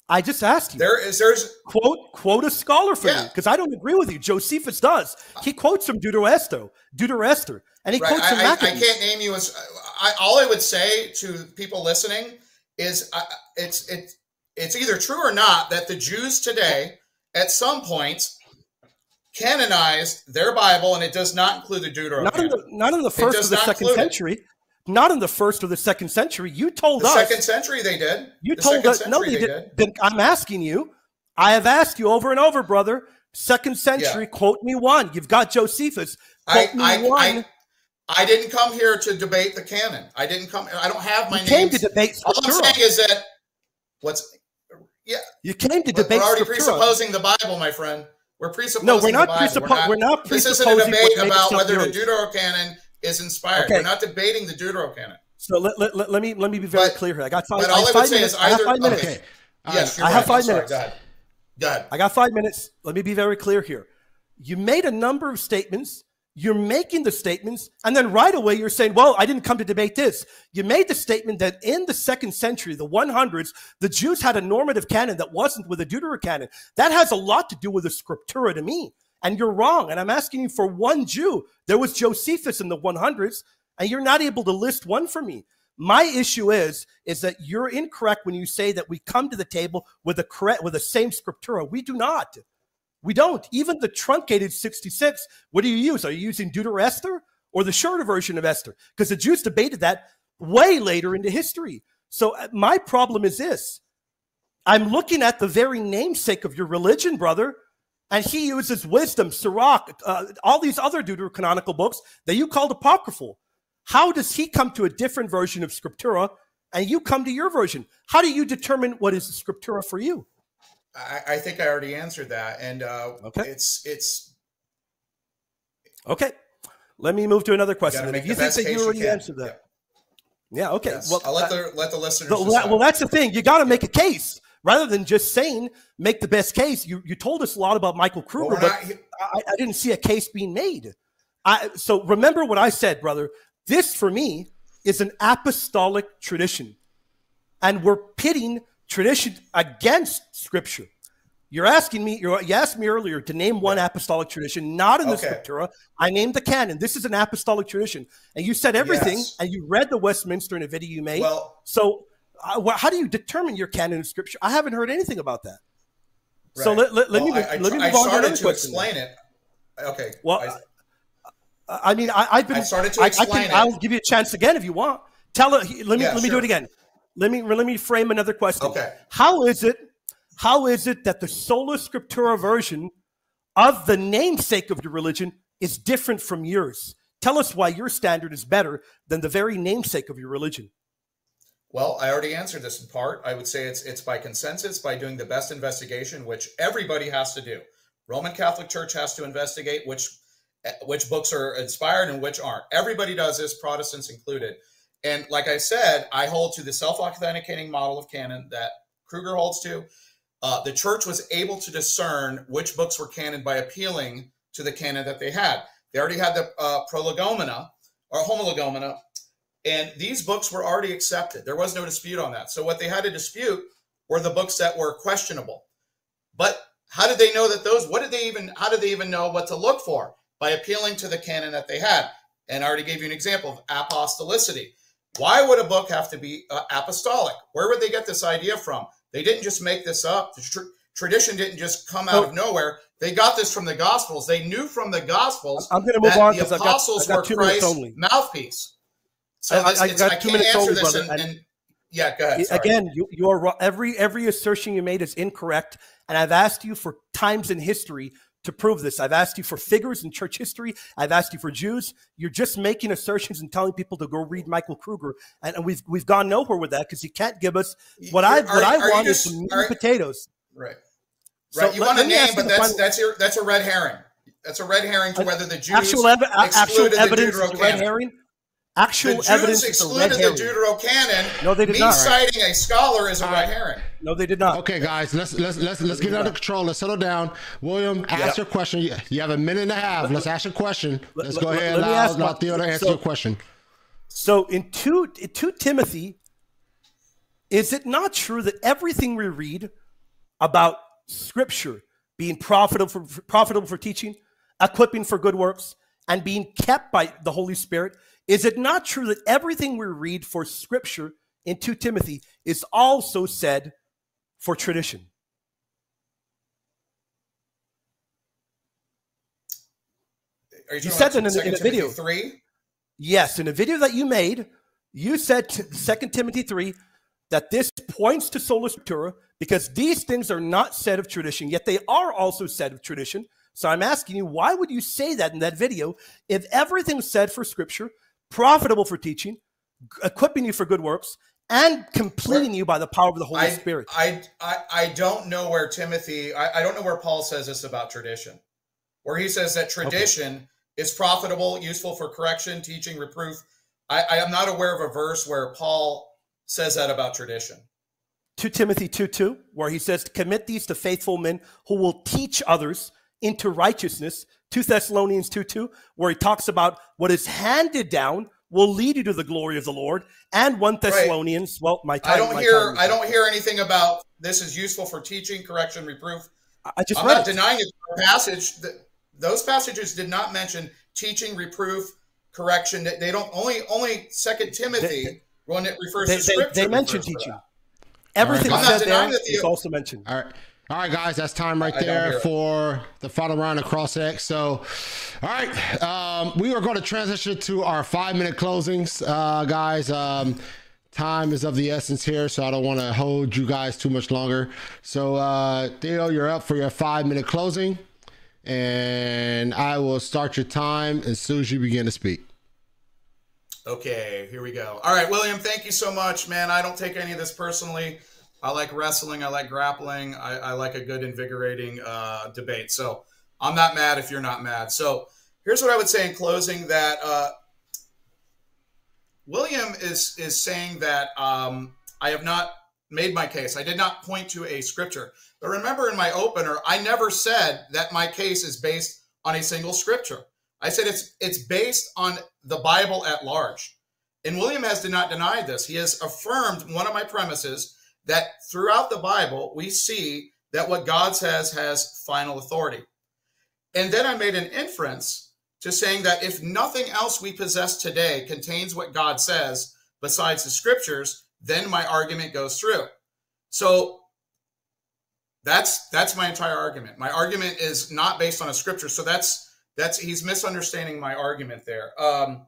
I just asked you. There is there's quote quote a scholar for yeah. me because I don't agree with you. Josephus does. He quotes from Deuteroesto, Deuteroester. And he right. quotes I, I, I, can't name you as. I, all I would say to people listening is uh, it's it's it's either true or not that the Jews today, at some point, canonized their Bible, and it does not include the Deuterocanon. Not in the, not in the first or the second century. It. Not in the first or the second century. You told the us. Second century, they did. You the told us. No, they, they did. Then I'm asking you. I have asked you over and over, brother. Second century, yeah. quote me one. You've got Josephus. Quote I, me I, one. I, I didn't come here to debate the canon. I didn't come. I don't have my name. Came to debate. All I'm saying is that what's yeah. You came to debate. We're already presupposing the Bible, my friend. We're presupposing. No, we're not presupposing. We're not. This isn't a debate about whether the Deuterocanon is inspired. Okay. We're not debating the Deuterocanon. So let, let, let, let me let me be very but, clear here. I got five. But all I, I would say minutes. is either. I have five minutes. Okay. Yes, I right. have 5 minutes. Go ahead. Go ahead. I got five minutes. Let me be very clear here. You made a number of statements you're making the statements, and then right away you're saying, Well, I didn't come to debate this. You made the statement that in the second century, the 100s, the Jews had a normative canon that wasn't with a deuterocanon. That has a lot to do with the scriptura to me. And you're wrong. And I'm asking you for one Jew. There was Josephus in the 100s, and you're not able to list one for me. My issue is, is that you're incorrect when you say that we come to the table with a correct, with the same scriptura. We do not. We don't. Even the truncated 66, what do you use? Are you using Deuteroester or the shorter version of Esther? Because the Jews debated that way later into history. So uh, my problem is this. I'm looking at the very namesake of your religion, brother, and he uses wisdom, Sirach, uh, all these other deuterocanonical books that you called apocryphal. How does he come to a different version of Scriptura and you come to your version? How do you determine what is Scriptura for you? I, I think I already answered that, and uh, Okay. it's it's Okay. Let me move to another question. gotta And make if you think that you already can. answered that. Yeah, okay. Yes. Well, I'll let uh, the let the listeners. Decide. well, that's the thing. You got to make a case rather than just saying make the best case. You you told us a lot about Michael Kruger, we're but he- I, I didn't see a case being made. I so remember what I said, brother. This for me is an apostolic tradition, and we're pitting tradition against Scripture. You're asking me. You're, you asked me earlier to name one apostolic tradition, not in the Okay. Scriptura. I named the canon. This is an apostolic tradition, and you said everything, Yes. and you read the Westminster in a video you made. well, So, how do you determine your canon of scripture? I haven't heard anything about that. So let, let, let Well, me I, I, let me tr- I move on to to explain it. Okay. Well, I- I, I mean, I, I've been. I started to I, I explain can, it. I'll give you a chance again if you want. Tell uh, it. Let me Yeah, let me do it again. Let me let me frame another question. Okay. How is it? How is it that the sola scriptura version of the namesake of your religion is different from yours? Tell us why your standard is better than the very namesake of your religion. Well, I already answered this in part. I would say it's it's by consensus, by doing the best investigation, which everybody has to do. Roman Catholic Church has to investigate which which books are inspired and which aren't. Everybody does this, Protestants included. And like I said, I hold to the self-authenticating model of canon that Kruger holds to. Uh, the church was able to discern which books were canon by appealing to the canon that they had. They already had the uh, prolegomena or homologoumena, and these books were already accepted. There was no dispute on that. So what they had to dispute were the books that were questionable. But how did they know that those? What did they even? How did they even know what to look for by appealing to the canon that they had? And I already gave you an example of apostolicity. Why would a book have to be uh, apostolic? Where would they get this idea from? They didn't just make this up. The tr- tradition didn't just come out of nowhere. They got this from the Gospels. They knew from the Gospels I'm to move that on the got, apostles I've got were Christ's only. mouthpiece. So I- I- got I two minutes this. brother, And, and- yeah, go ahead. Sorry. Again, you, you are wrong. every every assertion you made is incorrect, and I've asked you for times in history to prove this. I've asked you for figures in church history. I've asked you for Jews. You're just making assertions and telling people to go read Michael Kruger, and, and we've we've gone nowhere with that because you can't give us what I what I want just- is some meat and potatoes. right, So right. You let- want a name, but that's that's your that's a red herring. That's a red herring to whether the Jews actual, ev- actual excluded the evidence is a red Deuterocanon. Herring. The Actual Jews evidence is a red excluded the herring. Deuterocanon. No, they did Me not. citing a scholar is a red herring. No, they did not. Okay, guys, let's let's let's let's get it under control. Let's settle down. William, ask Yeah. your question. You, you have a minute and a half. Let's ask your question. Let's go ahead. let me Allow, ask allow my- Theo to answer so- your question. So in two in two Timothy, is it not true that everything we read about Scripture being profitable for profitable for teaching, equipping for good works, and being kept by the Holy Spirit? Is it not true that everything we read for Scripture in two Timothy is also said for tradition? Are you, You said that in Second in a video. Three. Yes, in a video that you made, you said to 2 Timothy 3 that this points to sola scriptura because these things are not said of tradition, yet they are also said of tradition. So I'm asking you, why would you say that in that video if everything's said for scripture, profitable for teaching, equipping you for good works, and completing you by the power of the Holy I, Spirit? I, I, I don't know where Timothy, I, I don't know where Paul says this about tradition, where he says that tradition is profitable, useful for correction, teaching, reproof. I, I am not aware of a verse where Paul says that about tradition. 2 Timothy 2 2, where he says, Commit these to faithful men who will teach others into righteousness. 2 Thessalonians 2 2, where he talks about what is handed down will lead you to the glory of the Lord. And 1 Thessalonians, well, my time. I don't my hear time I don't hear anything about this is useful for teaching, correction, reproof. I I just I'm read not it. denying it. The passage that those passages did not mention teaching, reproof, correction. They they don't only only Second Timothy They- when it refers They, to they, scripture. they mention teaching. that. Everything I'm said there the- is also mentioned. All right. All right, guys, that's time right there for the final round of Cross X. So, all right, um, we are going to transition to our five minute closings, uh, guys. Um, time is of the essence here, so I don't want to hold you guys too much longer. So, uh, Theo, you're up for your five minute closing, and I will start your time as soon as you begin to speak. Okay, here we go. All right, William, thank you so much, man. I don't take any of this personally. I like wrestling. I like grappling. I, I like a good, invigorating uh, debate. So I'm not mad if you're not mad. So here's what I would say in closing: that uh, William is is saying that um, I have not made my case. I did not point to a scripture. But remember, in my opener, I never said that my case is based on a single scripture. I said it's it's based on the Bible at large. And William has did not denied this. He has affirmed one of my premises that throughout the Bible, we see that what God says has final authority. And then I made an inference to saying that if nothing else we possess today contains what God says besides the scriptures, then my argument goes through. So that's that's my entire argument. My argument is not based on a scripture. So that's that's he's misunderstanding my argument there. Um,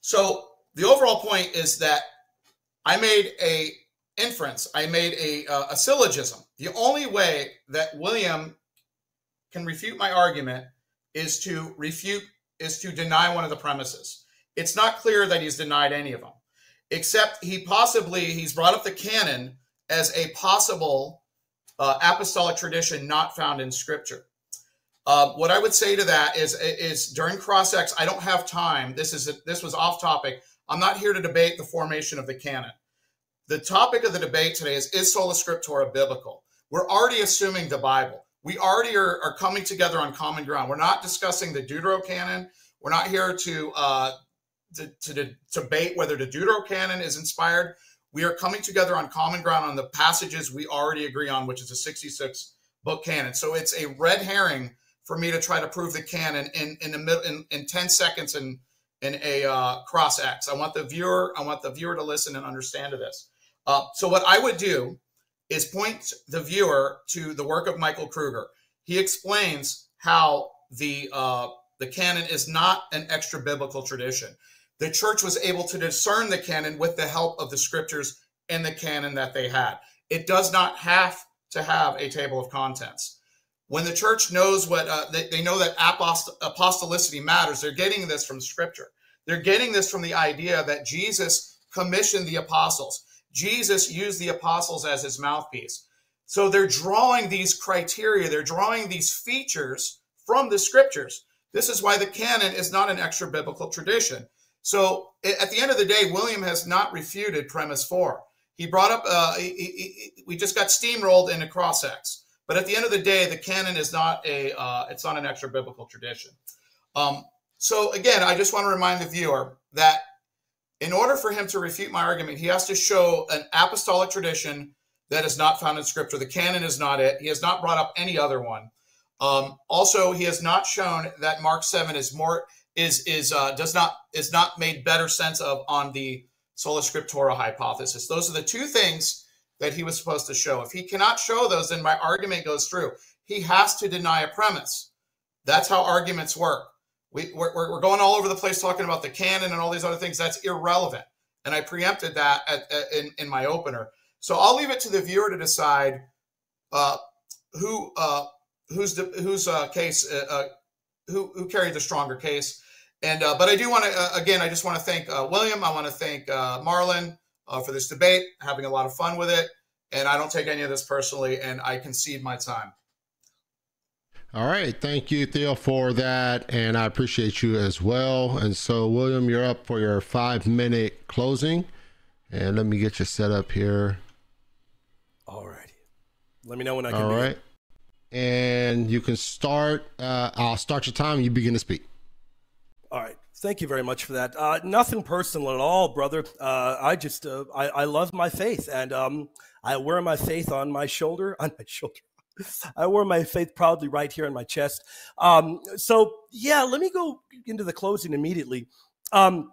so the overall point is that I made a inference. I made a, uh, a syllogism. The only way that William can refute my argument is to refute is to deny one of the premises. It's not clear that he's denied any of them, except he possibly he's brought up the canon as a possible uh, apostolic tradition not found in Scripture. Uh, what I would say to that is, is during cross ex, I don't have time. This is a, this was off topic. I'm not here to debate the formation of the canon. The topic of the debate today is is sola scriptura biblical? We're already assuming the Bible. We already are, are coming together on common ground. We're not discussing the Deuterocanon. We're not here to, uh, to, to, to debate whether the Deuterocanon is inspired. We are coming together on common ground on the passages we already agree on, which is a 66 book canon. So it's a red herring for me to try to prove the canon in in the middle in, in 10 seconds in in a uh, cross X. I want the viewer, I want the viewer to listen and understand to this. Uh, so what I would do is point the viewer to the work of Michael Kruger. He explains how the uh, the canon is not an extra biblical tradition. The church was able to discern the canon with the help of the scriptures and the canon that they had. It does not have to have a table of contents. When the church knows what uh, they, they know that apost- apostolicity matters, they're getting this from scripture. They're getting this from the idea that Jesus commissioned the apostles. Jesus used the apostles as his mouthpiece. So they're drawing these criteria, they're drawing these features from the scriptures. This is why the canon is not an extra biblical tradition. So at the end of the day, William has not refuted premise four. He brought up, uh, he, he, we just got steamrolled in a cross X. But at the end of the day, the canon is not a uh, it's not an extra biblical tradition. Um, so again, I just want to remind the viewer that in order for him to refute my argument, he has to show an apostolic tradition that is not found in Scripture. The canon is not it. He has not brought up any other one. Um, also, he has not shown that Mark seven is more is is uh, does not is not made better sense of on the sola scriptura hypothesis. Those are the two things that he was supposed to show. If he cannot show those, then my argument goes through. He has to deny a premise. That's how arguments work. We, we're, we're going all over the place talking about the canon and all these other things. That's irrelevant. And I preempted that at, at, in, in my opener. So I'll leave it to the viewer to decide uh, who uh, who's uh, case uh, uh, who who carried the stronger case. And uh, but I do want to again, I just want to thank William. I want to thank Marlon uh, for this debate, having a lot of fun with it. And I don't take any of this personally, and I concede my time. All right. Thank you, Theo, for that. And I appreciate you as well. And so, William, you're up for your five minute closing. And let me get you set up here. All righty. Let me know when I can. All right. And you can start. Uh, I'll start your time and you begin to speak. All right. Thank you very much for that. Uh, nothing personal at all, brother. Uh, I just uh, I, I, love my faith, and um, I wear my faith on my shoulder, on my shoulder. I wear my faith proudly right here on my chest. Um, so yeah, let me go into the closing immediately. Um,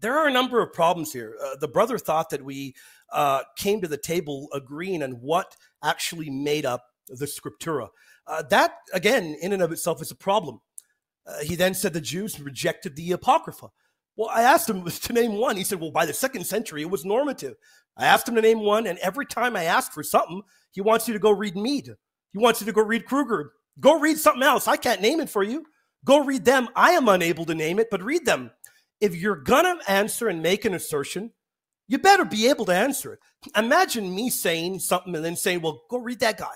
there are a number of problems here. Uh, the brother thought that we uh, came to the table agreeing on what actually made up the scriptura. Uh, that again, in and of itself, is a problem. Uh, he then said the Jews rejected the Apocrypha. Well, I asked him to name one. He said, well, by the second century, it was normative. I asked him to name one, and every time I ask for something, he wants you to go read Meade. He wants you to go read Kruger. Go read something else. I can't name it for you. Go read them. I am unable to name it, but read them. if you're gonna answer and make an assertion, you better be able to answer it. Imagine me saying something and then saying, "Well, go read that guy."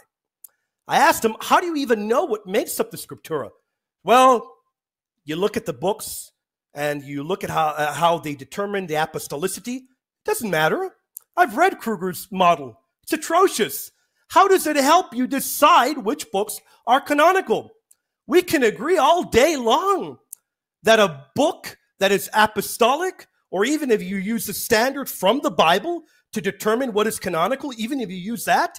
I asked him, "How do you even know what makes up the scriptura?" Well, you look at the books and you look at how uh, how they determine the apostolicity. It doesn't matter. I've read Kruger's model. It's atrocious. How does it help you decide which books are canonical? We can agree all day long that a book that is apostolic, or even if you use the standard from the Bible to determine what is canonical, even if you use that,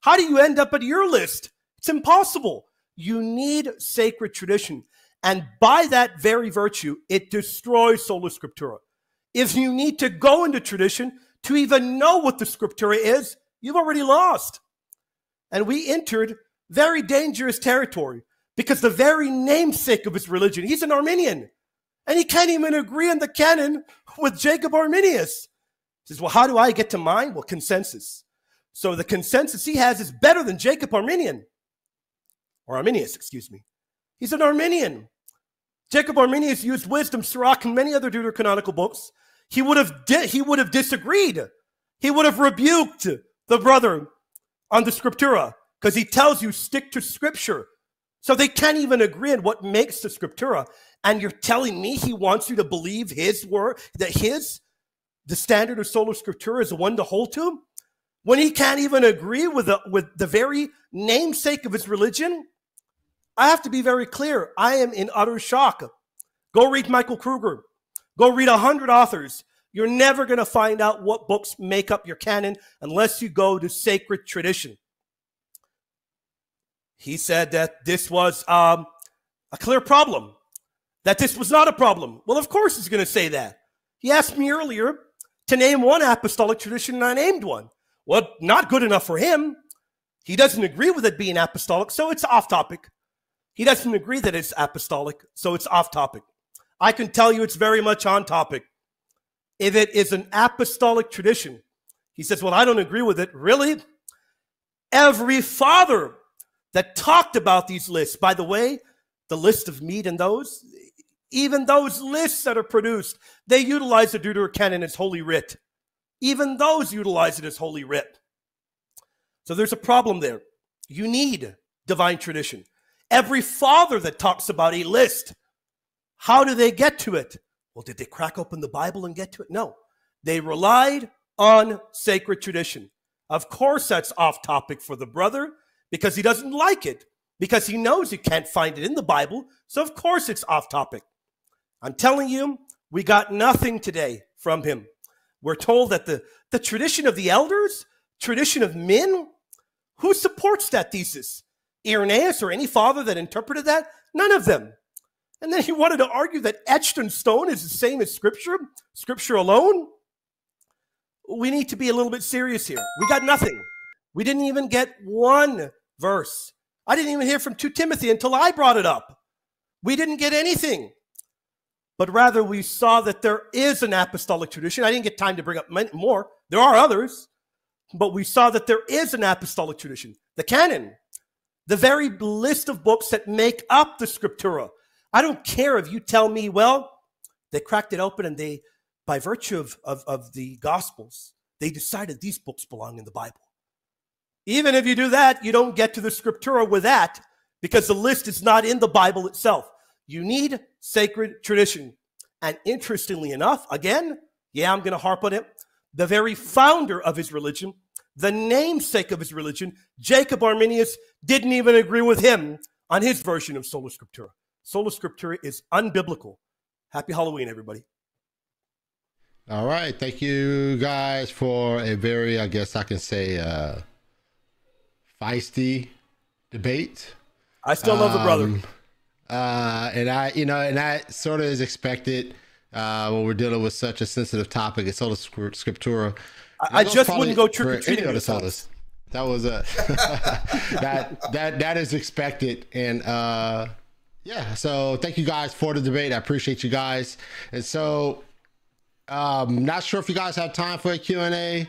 how do you end up at your list? It's impossible. You need sacred tradition. And by that very virtue, it destroys sola scriptura. If you need to go into tradition to even know what the scriptura is, you've already lost. And we entered very dangerous territory because the very namesake of his religion, he's an Arminian, and he can't even agree on the canon with Jacob Arminius. He says, Well, how do I get to mine? Well, consensus. So the consensus he has is better than Jacob Arminian, or Arminius, excuse me. He's an Arminian. Jacob Arminius used wisdom, Sirach, and many other deuterocanonical books. He would have he would have disagreed. He would have rebuked the brother on the scriptura because he tells you stick to scripture. So they can't even agree on what makes the scriptura. And you're telling me he wants you to believe his word, that his, the standard of sola scriptura is the one to hold to? When he can't even agree with the, with the very namesake of his religion? I have to be very clear. I am in utter shock. Go read Michael Kruger. Go read a hundred authors. You're never going to find out what books make up your canon unless you go to sacred tradition. He said that this was um, a clear problem, that this was not a problem. Well, of course, he's going to say that. He asked me earlier to name one apostolic tradition, and I named one. Well, not good enough for him. He doesn't agree with it being apostolic, so it's off topic. He doesn't agree that it's apostolic, so it's off topic. I can tell you it's very much on topic if it is an apostolic tradition. He says, Well, I don't agree with it. Really? Every father that talked about these lists, by the way, the list of meat and those, even those lists that are produced, they utilize the Deuterocanon as holy writ. Even those utilize it as holy writ. So there's a problem there. You need divine tradition. Every father that talks about a list, how do they get to it? Well, did they crack open the Bible and get to it? No. They relied on sacred tradition. Of course, that's off topic for the brother because he doesn't like it, because he knows he can't find it in the Bible. So, of course, it's off topic. I'm telling you, we got nothing today from him. We're told that the, the tradition of the elders, tradition of men, who supports that thesis? Irenaeus or any father that interpreted that? None of them. And then he wanted to argue that etched in stone is the same as scripture, scripture alone. We need to be a little bit serious here. We got nothing. We didn't even get one verse. I didn't even hear from 2 Timothy until I brought it up. We didn't get anything. But rather, we saw that there is an apostolic tradition. I didn't get time to bring up more. There are others. But we saw that there is an apostolic tradition. The canon, the very list of books that make up the scriptura, I don't care if you tell me, well, they cracked it open and they, by virtue of, of, of the Gospels, they decided these books belong in the Bible. Even if you do that, you don't get to the scriptura with that because the list is not in the Bible itself. You need sacred tradition. And interestingly enough, again, yeah, I'm going to harp on it. The very founder of his religion, the namesake of his religion, Jacob Arminius, didn't even agree with him on his version of Sola Scriptura. Sola Scriptura is unbiblical. Happy Halloween, everybody. All right. Thank you guys for a very, I guess I can say, uh, feisty debate. I still love the brother. Um, uh, and I, you know, and that sort of is expected uh, when we're dealing with such a sensitive topic. It's Sola Scriptura. I, I just wouldn't go trick or treating. That was a that that that is expected, and uh, yeah, so thank you guys for the debate. I appreciate you guys. And so, um, not sure if you guys have time for a Q&A.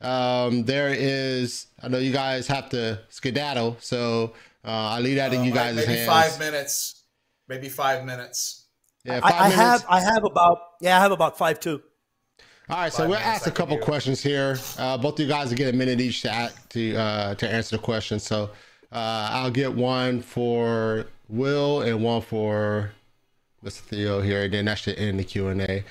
Um, there is, I know you guys have to skedaddle, so uh, I leave that in you uh, guys' maybe hands. five minutes, maybe five minutes. Yeah, I, I have I have about yeah I have about five too. All right, so we'll ask a couple questions here. Uh, both of you guys will get a minute each to act, to uh, to answer the question. So uh, I'll get one for Will and one for Mr. Theo here, and then that should end the Q and A.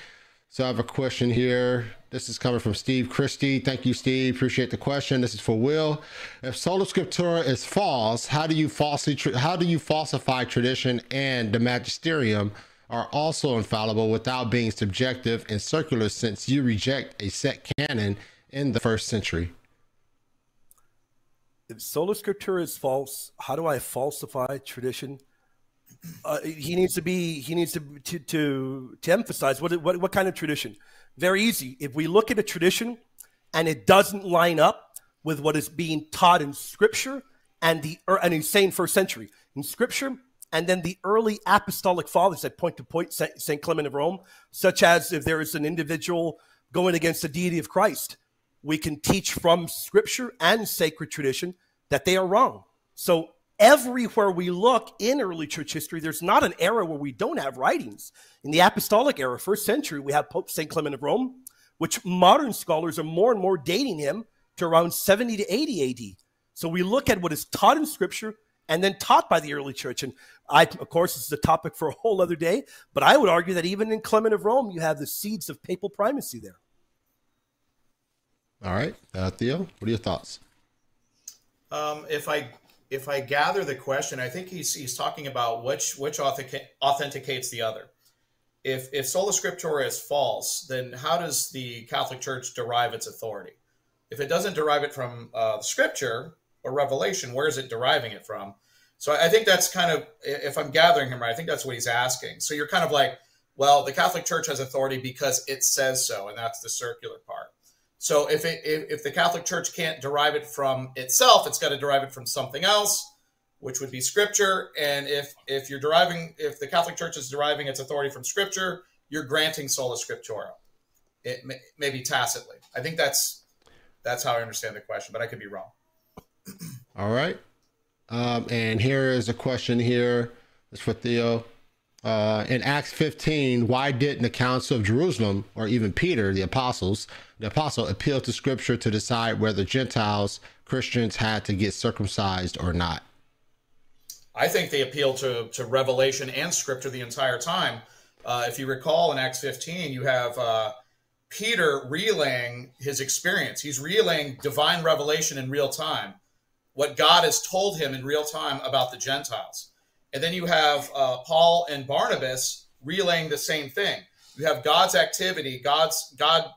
So I have a question here. This is coming from Steve Christie. Thank you, Steve. Appreciate the question. This is for Will. If sola scriptura is false, how do you falsely how do you falsify tradition and the magisterium? Are also infallible without being subjective and circular since you reject a set canon in the first century. If sola scriptura is false, how do I falsify tradition? Uh, he needs to be he needs to to to, to emphasize what, what what kind of tradition. Very easy. If we look at a tradition and it doesn't line up with what is being taught in Scripture and the and he's saying first century in Scripture and then the early apostolic fathers that point to point St. Clement of Rome, such as if there is an individual going against the deity of Christ, we can teach from scripture and sacred tradition that they are wrong. So everywhere we look in early church history, there's not an era where we don't have writings. In the apostolic era, first century, we have Pope St. Clement of Rome, which modern scholars are more and more dating him to around 70 to 80 AD. So we look at what is taught in scripture and then taught by the early church. And I, of course, this is a topic for a whole other day, but I would argue that even in Clement of Rome, you have the seeds of papal primacy there. All right, uh, Theo, what are your thoughts? Um, if I if I gather the question, I think he's he's talking about which which authentic, authenticates the other. If if sola scriptura is false, then how does the Catholic Church derive its authority? If it doesn't derive it from uh, Scripture or Revelation, where is it deriving it from? So I think that's kind of, if I'm gathering him right, I think that's what he's asking. So you're kind of like, well, the Catholic Church has authority because it says so, and that's the circular part. So if it, if, if the Catholic Church can't derive it from itself, it's got to derive it from something else, which would be Scripture. And if if you're deriving, if the Catholic Church is deriving its authority from Scripture, you're granting sola scriptura, it may, maybe tacitly. I think that's that's how I understand the question, but I could be wrong. All right. Um, and here is a question here. It's for Theo. Uh, in Acts 15, why didn't the Council of Jerusalem or even Peter, the apostles, the apostle, appeal to Scripture to decide whether Gentiles, Christians, had to get circumcised or not? I think they appealed to, to Revelation and Scripture the entire time. Uh, if you recall in Acts 15, you have uh, Peter relaying his experience. He's relaying divine revelation in real time what God has told him in real time about the Gentiles. And then you have uh, Paul and Barnabas relaying the same thing. You have God's activity, God's God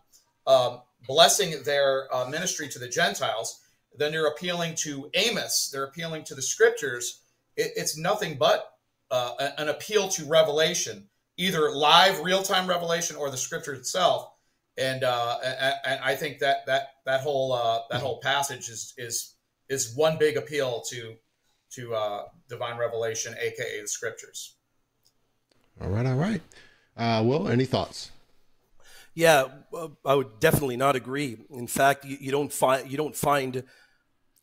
um, blessing their uh, ministry to the Gentiles. Then they're appealing to Amos. They're appealing to the Scriptures. It, it's nothing but uh, an appeal to revelation, either live, real-time revelation, or the Scripture itself. And, uh, and I think that that that whole uh, that whole passage is is is one big appeal to to uh, divine revelation, aka the scriptures. All right, all right. Uh, Will, any thoughts? Yeah, I would definitely not agree. In fact, you, you don't find you don't find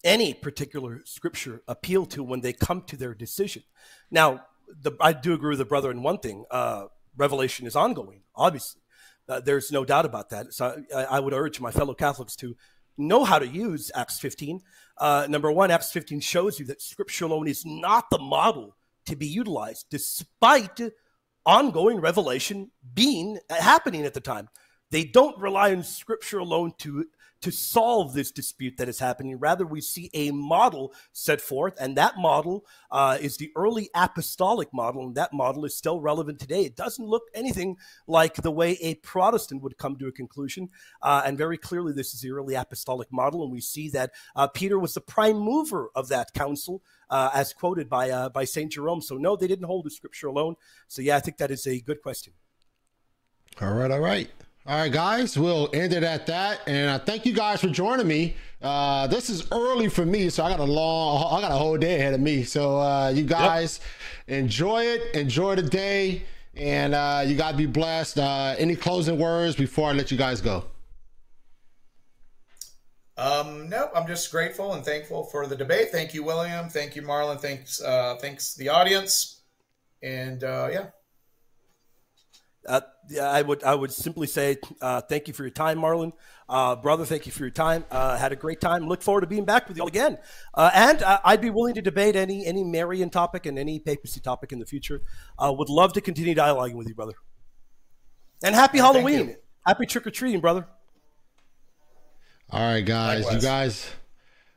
any particular scripture appeal to when they come to their decision. Now, the, I do agree with the brother in one thing: uh, revelation is ongoing. Obviously, uh, there's no doubt about that. So I, I, would urge my fellow Catholics to know how to use Acts 15. Uh, number one, Acts 15 shows you that scripture alone is not the model to be utilized, despite ongoing revelation being happening at the time. They don't rely on scripture alone to to solve this dispute that is happening. Rather, we see a model set forth, and that model uh, is the early apostolic model, and that model is still relevant today. It doesn't look anything like the way a Protestant would come to a conclusion, uh, and very clearly, this is the early apostolic model, and we see that uh, Peter was the prime mover of that council. Uh, as quoted by uh, by Saint Jerome, so no, they didn't hold the scripture alone. So yeah, I think that is a good question. All right, all right. All right, guys, we'll end it at that. And I thank you guys for joining me. Uh, this is early for me, so I got a long, I got a whole day ahead of me. So uh, you guys yep. enjoy it, enjoy the day, and uh, you guys be blessed. Uh, any closing words before I let you guys go? Um, no, I'm just grateful and thankful for the debate. Thank you, William. Thank you, Marlon. Thanks, uh, thanks the audience, and uh, yeah. Uh, I would I would simply say uh, thank you for your time, Marlon. Uh, brother, thank you for your time. Uh, had a great time. Look forward to being back with you all again. Uh, and uh, I'd be willing to debate any any Marian topic and any papacy topic in the future. would love to continue dialoguing with you, brother. And happy Halloween. Happy trick or treating, brother. All right, guys. Likewise. You guys.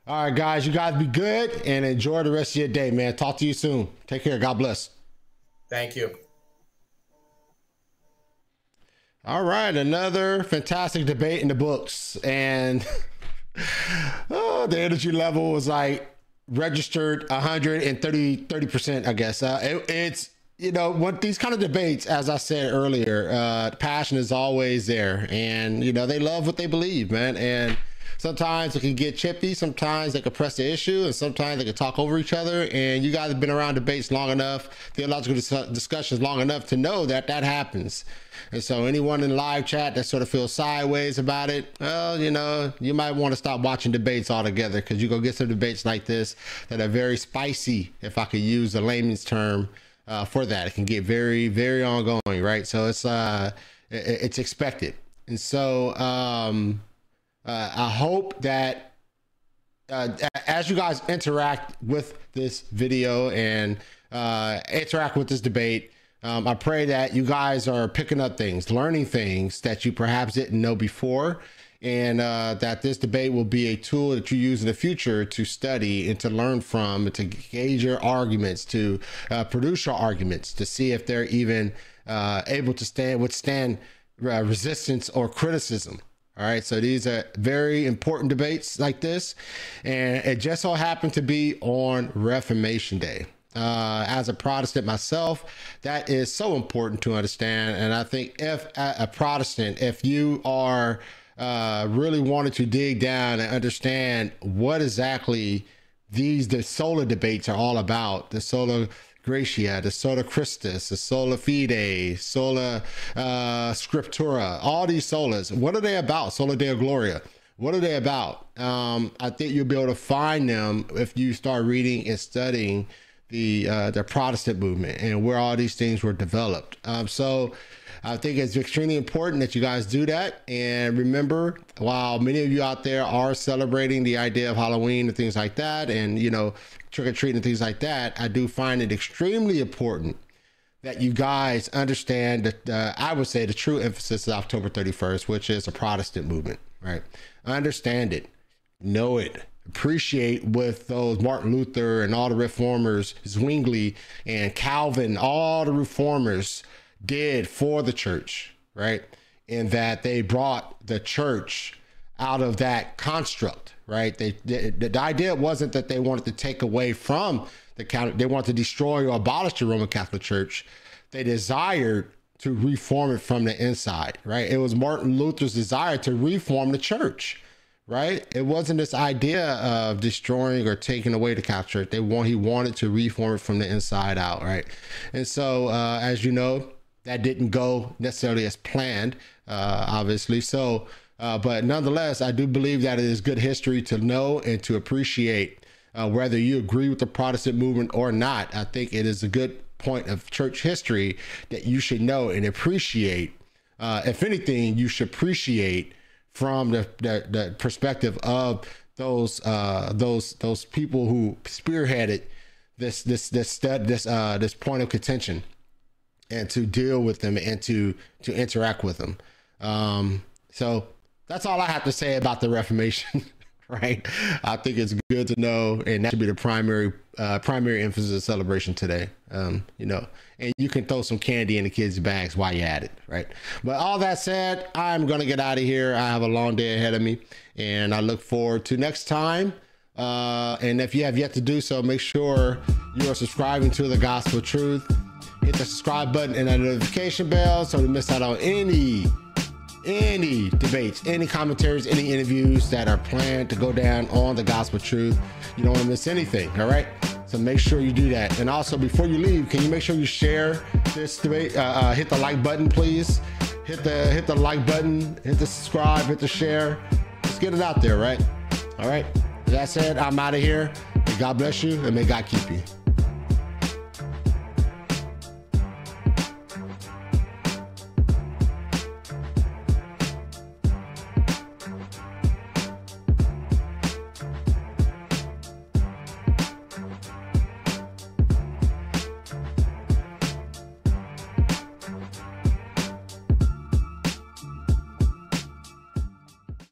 All right, guys. You guys be good and enjoy the rest of your day, man. Talk to you soon. Take care. God bless. Thank you. All right, another fantastic debate in the books, and oh, the energy level was like registered 130 30 percent. I guess. Uh, it, it's you know what these kind of debates, as I said earlier, uh, passion is always there, and you know they love what they believe, man, and sometimes it can get chippy. Sometimes they can press the issue and sometimes they can talk over each other. And you guys have been around debates long enough theological dis- discussions long enough to know that that happens. And so anyone in live chat that sort of feels sideways about it well you know you might want to stop watching debates altogether because you go get some debates like this that are very spicy if i could use a layman's term uh, for that. It can get very very ongoing right? So it's uh it's expected. And so um uh, I hope that uh, as you guys interact with this video and uh, interact with this debate, um, I pray that you guys are picking up things, learning things that you perhaps didn't know before, and uh, that this debate will be a tool that you use in the future to study and to learn from, and to gauge your arguments, to uh, produce your arguments, to see if they're even uh, able to stand withstand resistance or criticism. All right, so these are very important debates like this, and it just so happened to be on Reformation Day. Uh, as a Protestant myself, that is so important to understand. And I think if a Protestant, if you are uh, really wanting to dig down and understand what exactly these the sola debates are all about, the sola Gratia, the Sola Christus, the Sola Fide, Sola uh, Scriptura, all these solas. What are they about? Sola Deo Gloria. What are they about? Um, I think you'll be able to find them if you start reading and studying the uh, the Protestant movement and where all these things were developed. Um, so I think it's extremely important that you guys do that. And remember, while many of you out there are celebrating the idea of Halloween and things like that, and you know trick or treating and things like that, I do find it extremely important that you guys understand that uh, I would say the true emphasis is October 31st, which is a Protestant movement, right? Understand it, know it, appreciate with those Martin Luther and all the reformers, Zwingli and Calvin, all the reformers did for the church, right? In that they brought the church out of that construct right? They, they, the idea wasn't that they wanted to take away from the Catholic, they wanted to destroy or abolish the Roman Catholic Church. They desired to reform it from the inside, right? It was Martin Luther's desire to reform the church, right? It wasn't this idea of destroying or taking away the Catholic Church. They want he wanted to reform it from the inside out, right? And so, uh, as you know, that didn't go necessarily as planned, uh, obviously. So uh, but nonetheless, I do believe that it is good history to know and to appreciate. Uh, whether you agree with the Protestant movement or not, I think it is a good point of church history that you should know and appreciate. Uh, if anything, you should appreciate from the, the, the perspective of those uh, those those people who spearheaded this this this this uh, this point of contention, and to deal with them and to to interact with them. Um, so that's all I have to say about the Reformation. right? I think it's good to know, and that should be the primary uh, primary emphasis of celebration today. Um, you know, and you can throw some candy in the kids' bags while you're at it, right? But all that said, I'm gonna get out of here. I have a long day ahead of me, and I look forward to next time. Uh, and if you have yet to do so, make sure you are subscribing to the Gospel Truth. Hit the subscribe button and the notification bell so you miss out on any any debates, any commentaries, any interviews that are planned to go down on the gospel truth. You don't want to miss anything, all right? So make sure you do that. And also, before you leave, can you make sure you share this debate? Uh, uh, hit the like button, please. Hit the hit the like button. Hit the subscribe. Hit the share. Let's get it out there, right? All right. That said, I'm out of here. May God bless you and may God keep you.